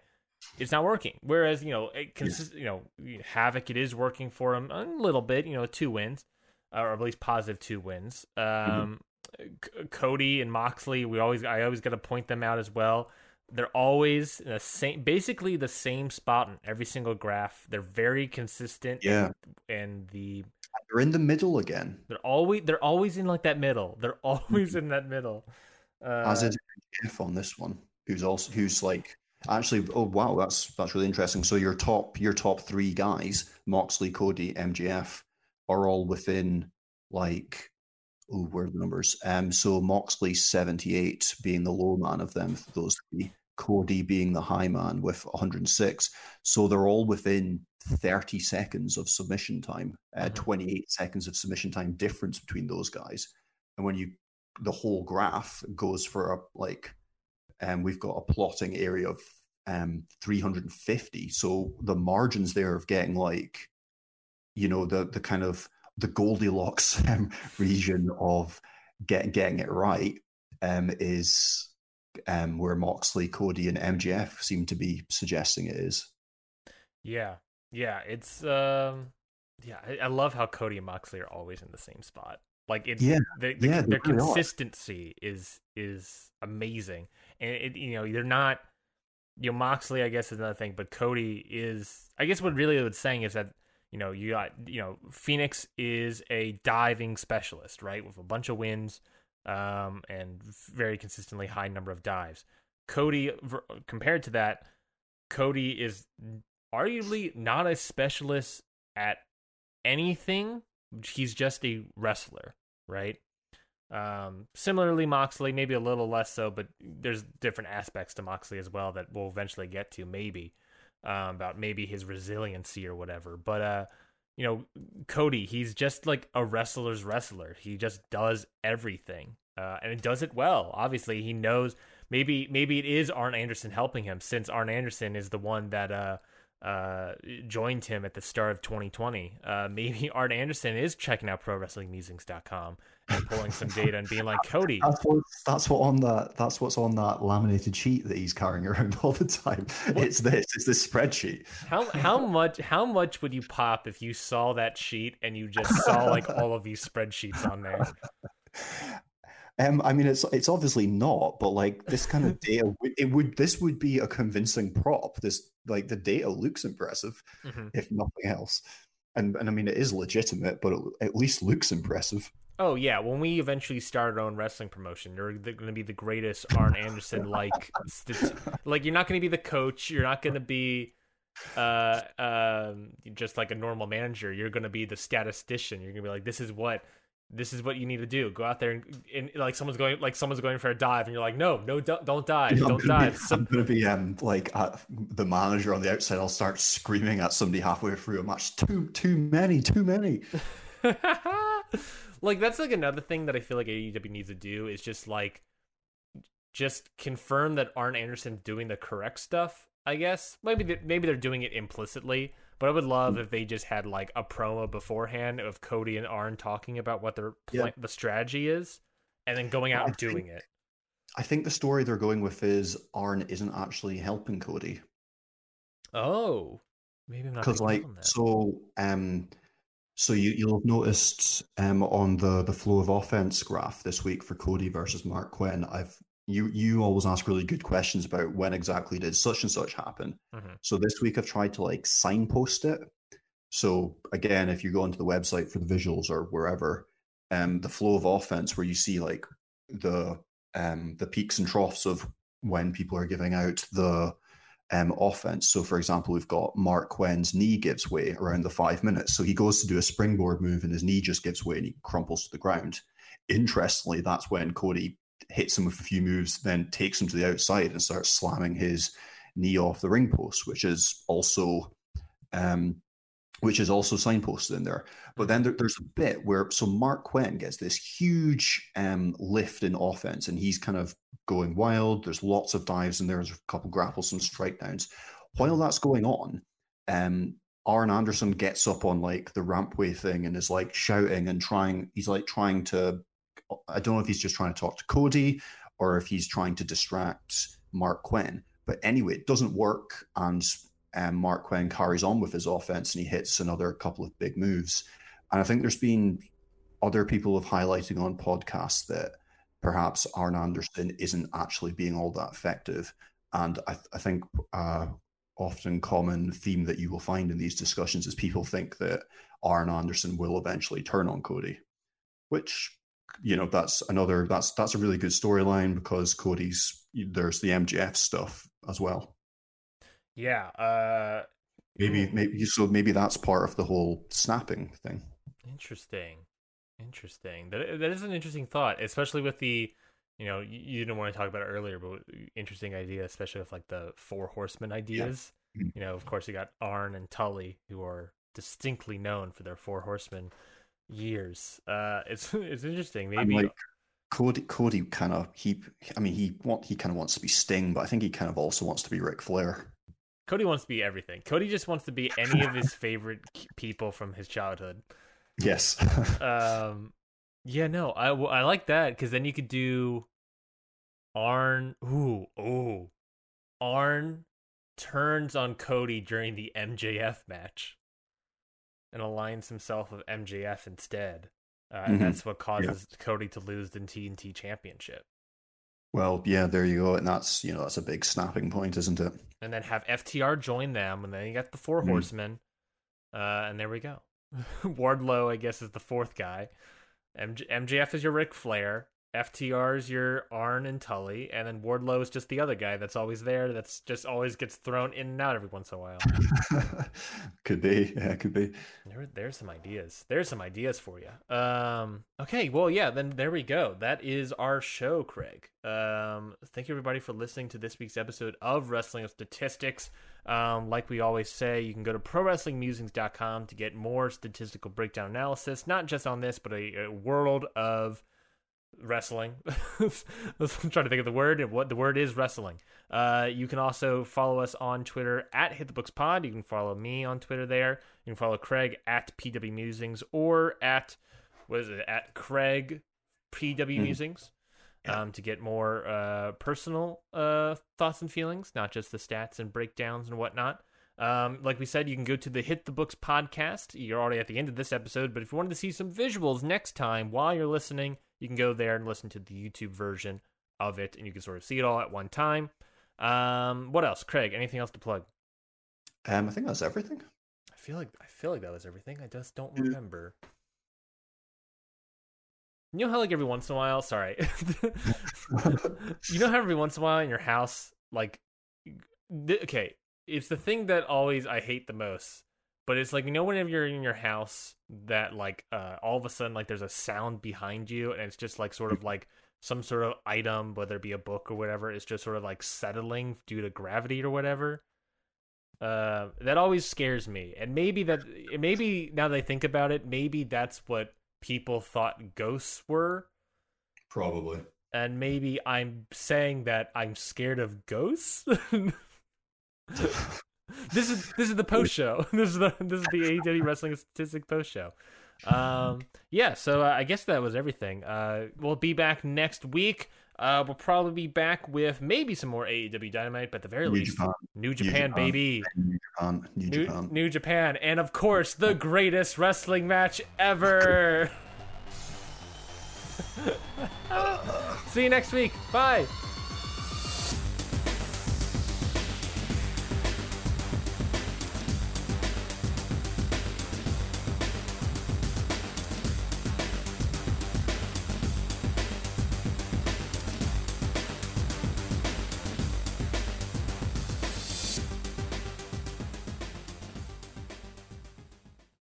It's not working. Whereas you know, it consist, you know, Havoc, it is working for him a little bit. You know, two wins, or at least positive two wins. Um, C- Cody and Moxley, we always I always got to point them out as well. They're always in the same, basically the same spot in every single graph. They're very consistent. Yeah. and the They're in the middle again, they're always they're always in like that middle. They're always in that middle. Uh, as is Jeff on this one, who's also who's like actually. Oh wow, that's that's really interesting. So your top your top three guys, Moxley, Cody, MJF, are all within like oh, where are the numbers? Um, so Moxley seventy eight being the low man of them, those three. Cody being the high man with 106. So they're all within 30 seconds of submission time, uh, Mhm. 28 seconds of submission time difference between those guys. And when you, the whole graph goes for a like, and we've got a plotting area of um 350. So the margins there of getting like, you know, the the kind of the Goldilocks um, region of getting getting it right um, is um, where Moxley, Cody, and MJF seem to be suggesting it is. yeah, yeah. It's um, yeah. I, I love how Cody and Moxley are always in the same spot. Like it's Yeah, the, the, yeah, their really are. consistency is is amazing, and it you know they're not. You know, Moxley, I guess, is another thing, but Cody is. I guess what really it's saying is that you know you got you know Fenix is a diving specialist, right, with a bunch of wins, um, and very consistently high number of dives. Cody, compared to that, Cody is arguably not a specialist at anything. He's just a wrestler, right? Um, similarly, Moxley, maybe a little less so, but there's different aspects to Moxley as well that we'll eventually get to, maybe um, about maybe his resiliency or whatever. But uh, you know, Cody, he's just like a wrestler's wrestler. He just does everything. Uh, and does it well. Obviously, he knows maybe maybe it is Arn Anderson helping him since Arn Anderson is the one that uh joined him at the start of 2020. Uh maybe Arn Anderson is checking out prowrestlingmusings.com and pulling some data and being like, Cody. That's what, that's what on that that's what's on that laminated sheet that he's carrying around all the time. What? It's this, it's this spreadsheet. How how much how much would you pop if you saw that sheet and you just saw like all of these spreadsheets on there? Um, I mean, it's it's obviously not, but like this kind of data, it would this would be a convincing prop. This like the data looks impressive, mm-hmm. if nothing else, and and I mean it is legitimate, but it at least looks impressive. Oh yeah, when we eventually start our own wrestling promotion, you're going to be the greatest Arn Anderson like. like you're not going to be the coach. You're not going to be uh um just like a normal manager. You're going to be the statistician. You're going to be like, this is what this is what you need to do. Go out there and, and, like someone's going like someone's going for a dive, and you're like, no, no, don't, don't dive, don't dive. Be, I'm gonna be um like uh, the manager on the outside. I'll start screaming at somebody halfway through a match. Too too many, too many. like that's like another thing that I feel like AEW needs to do is just like just confirm that Arn Anderson's doing the correct stuff. I guess maybe they, maybe they're doing it implicitly but I would love if they just had like a promo beforehand of Cody and Arn talking about what their pl- the strategy is, and then going out and doing it. I think the story they're going with is Arn isn't actually helping Cody. Oh, maybe I'm not because like so. Um, so you you'll have noticed um on the the flow of offense graph this week for Cody versus Marq Quen, I've you you always ask really good questions about when exactly did such and such happen. Mm-hmm. So this week I've tried to like signpost it. So again, if you go onto the website for the visuals or wherever, um, the flow of offense where you see like the um the peaks and troughs of when people are giving out the um offense. So for example, we've got Marq Quen's knee gives way around the five minutes. So he goes to do a springboard move and his knee just gives way and he crumples to the ground. Interestingly, that's when Cody hits him with a few moves, then takes him to the outside and starts slamming his knee off the ring post, which is also um, which is also signposted in there. But then there, there's a bit where so Marq Quen gets this huge um, lift in offense, and he's kind of going wild. There's lots of dives there. There's a couple grapples, some strike downs. While that's going on, um, Arn Anderson gets up on like the rampway thing and is like shouting and trying. He's like trying to I don't know if he's just trying to talk to Cody or if he's trying to distract Marq Quen. But anyway, it doesn't work, and um, Marq Quen carries on with his offense and he hits another couple of big moves. And I think there's been other people have highlighting on podcasts that perhaps Arn Anderson isn't actually being all that effective. And I, I think uh, often common theme that you will find in these discussions is people think that Arn Anderson will eventually turn on Cody, which you know that's another that's that's a really good storyline because Cody's there's the MJF stuff as well. Yeah. Uh maybe maybe so maybe that's part of the whole snapping thing. Interesting. Interesting. That that is an interesting thought, especially with the you know, you, didn't want to talk about it earlier, but interesting idea, especially with like the four horsemen ideas. Yeah. Mm-hmm. You know, of course you got Arn and Tully who are distinctly known for their four horsemen years. Uh, it's it's interesting. Maybe like Cody. Cody kind of he. I mean, he want he kind of wants to be Sting, but I think he kind of also wants to be Ric Flair. Cody wants to be everything. Cody just wants to be any of his favorite people from his childhood. Yes. um. Yeah. No. I I like that because then you could do Arn. Ooh. Ooh. Arn turns on Cody during the MJF match and aligns himself with MJF instead. Uh, mm-hmm. And that's what causes yeah. Cody to lose the TNT Championship. Well, yeah, there you go, and that's you know that's a big snapping point, isn't it? And then have FTR join them, and then you got the Four mm. Horsemen, uh, and there we go. Wardlow, I guess, is the fourth guy. MJ- MJF is your Ric Flair. FTR's your Arn and Tully, and then Wardlow is just the other guy that's always there. That's just always gets thrown in and out every once in a while. could be, yeah, could be. There, there's some ideas. There's some ideas for you. Um, okay, well, yeah, then there we go. That is our show, Craig. Um, thank you everybody for listening to this week's episode of Wrestling of Statistics. Um, like we always say, you can go to prowrestlingmusings.com to get more statistical breakdown analysis, not just on this, but a, a world of wrestling. I'm trying to think of the word. What the word is wrestling. Uh, you can also follow us on Twitter at Hit the Books Pod. You can follow me on Twitter there. You can follow Craig at PW Musings or at what is it at Craig PW Musings. Um, to get more uh, personal uh, thoughts and feelings, not just the stats and breakdowns and whatnot. Um, like we said, you can go to the Hit the Books podcast. You're already at the end of this episode, but if you wanted to see some visuals next time while you're listening, you can go there and listen to the YouTube version of it, and you can sort of see it all at one time. Um, what else, Craig? Anything else to plug? Um, I think that's everything. I feel like I feel like that was everything. I just don't remember. You know how like every once in a while, sorry. you know how every once in a while in your house, like, okay, it's the thing that always I hate the most. But it's like you know whenever you're in your house that like uh, all of a sudden like there's a sound behind you and it's just like sort of like some sort of item, whether it be a book or whatever, is just sort of like settling due to gravity or whatever. Uh, that always scares me, and maybe that maybe now that I think about it, maybe that's what people thought ghosts were. Probably. And maybe I'm saying that I'm scared of ghosts. this is this is the post show. This is the this is the AEW Wrestling Statistic post show. Um, yeah, so uh, I guess that was everything. Uh, we'll be back next week. Uh, we'll probably be back with maybe some more AEW Dynamite, but at the very New least, Japan. New Japan, baby. New Japan. New, New, Japan. New Japan, and of course, the greatest wrestling match ever. See you next week. Bye.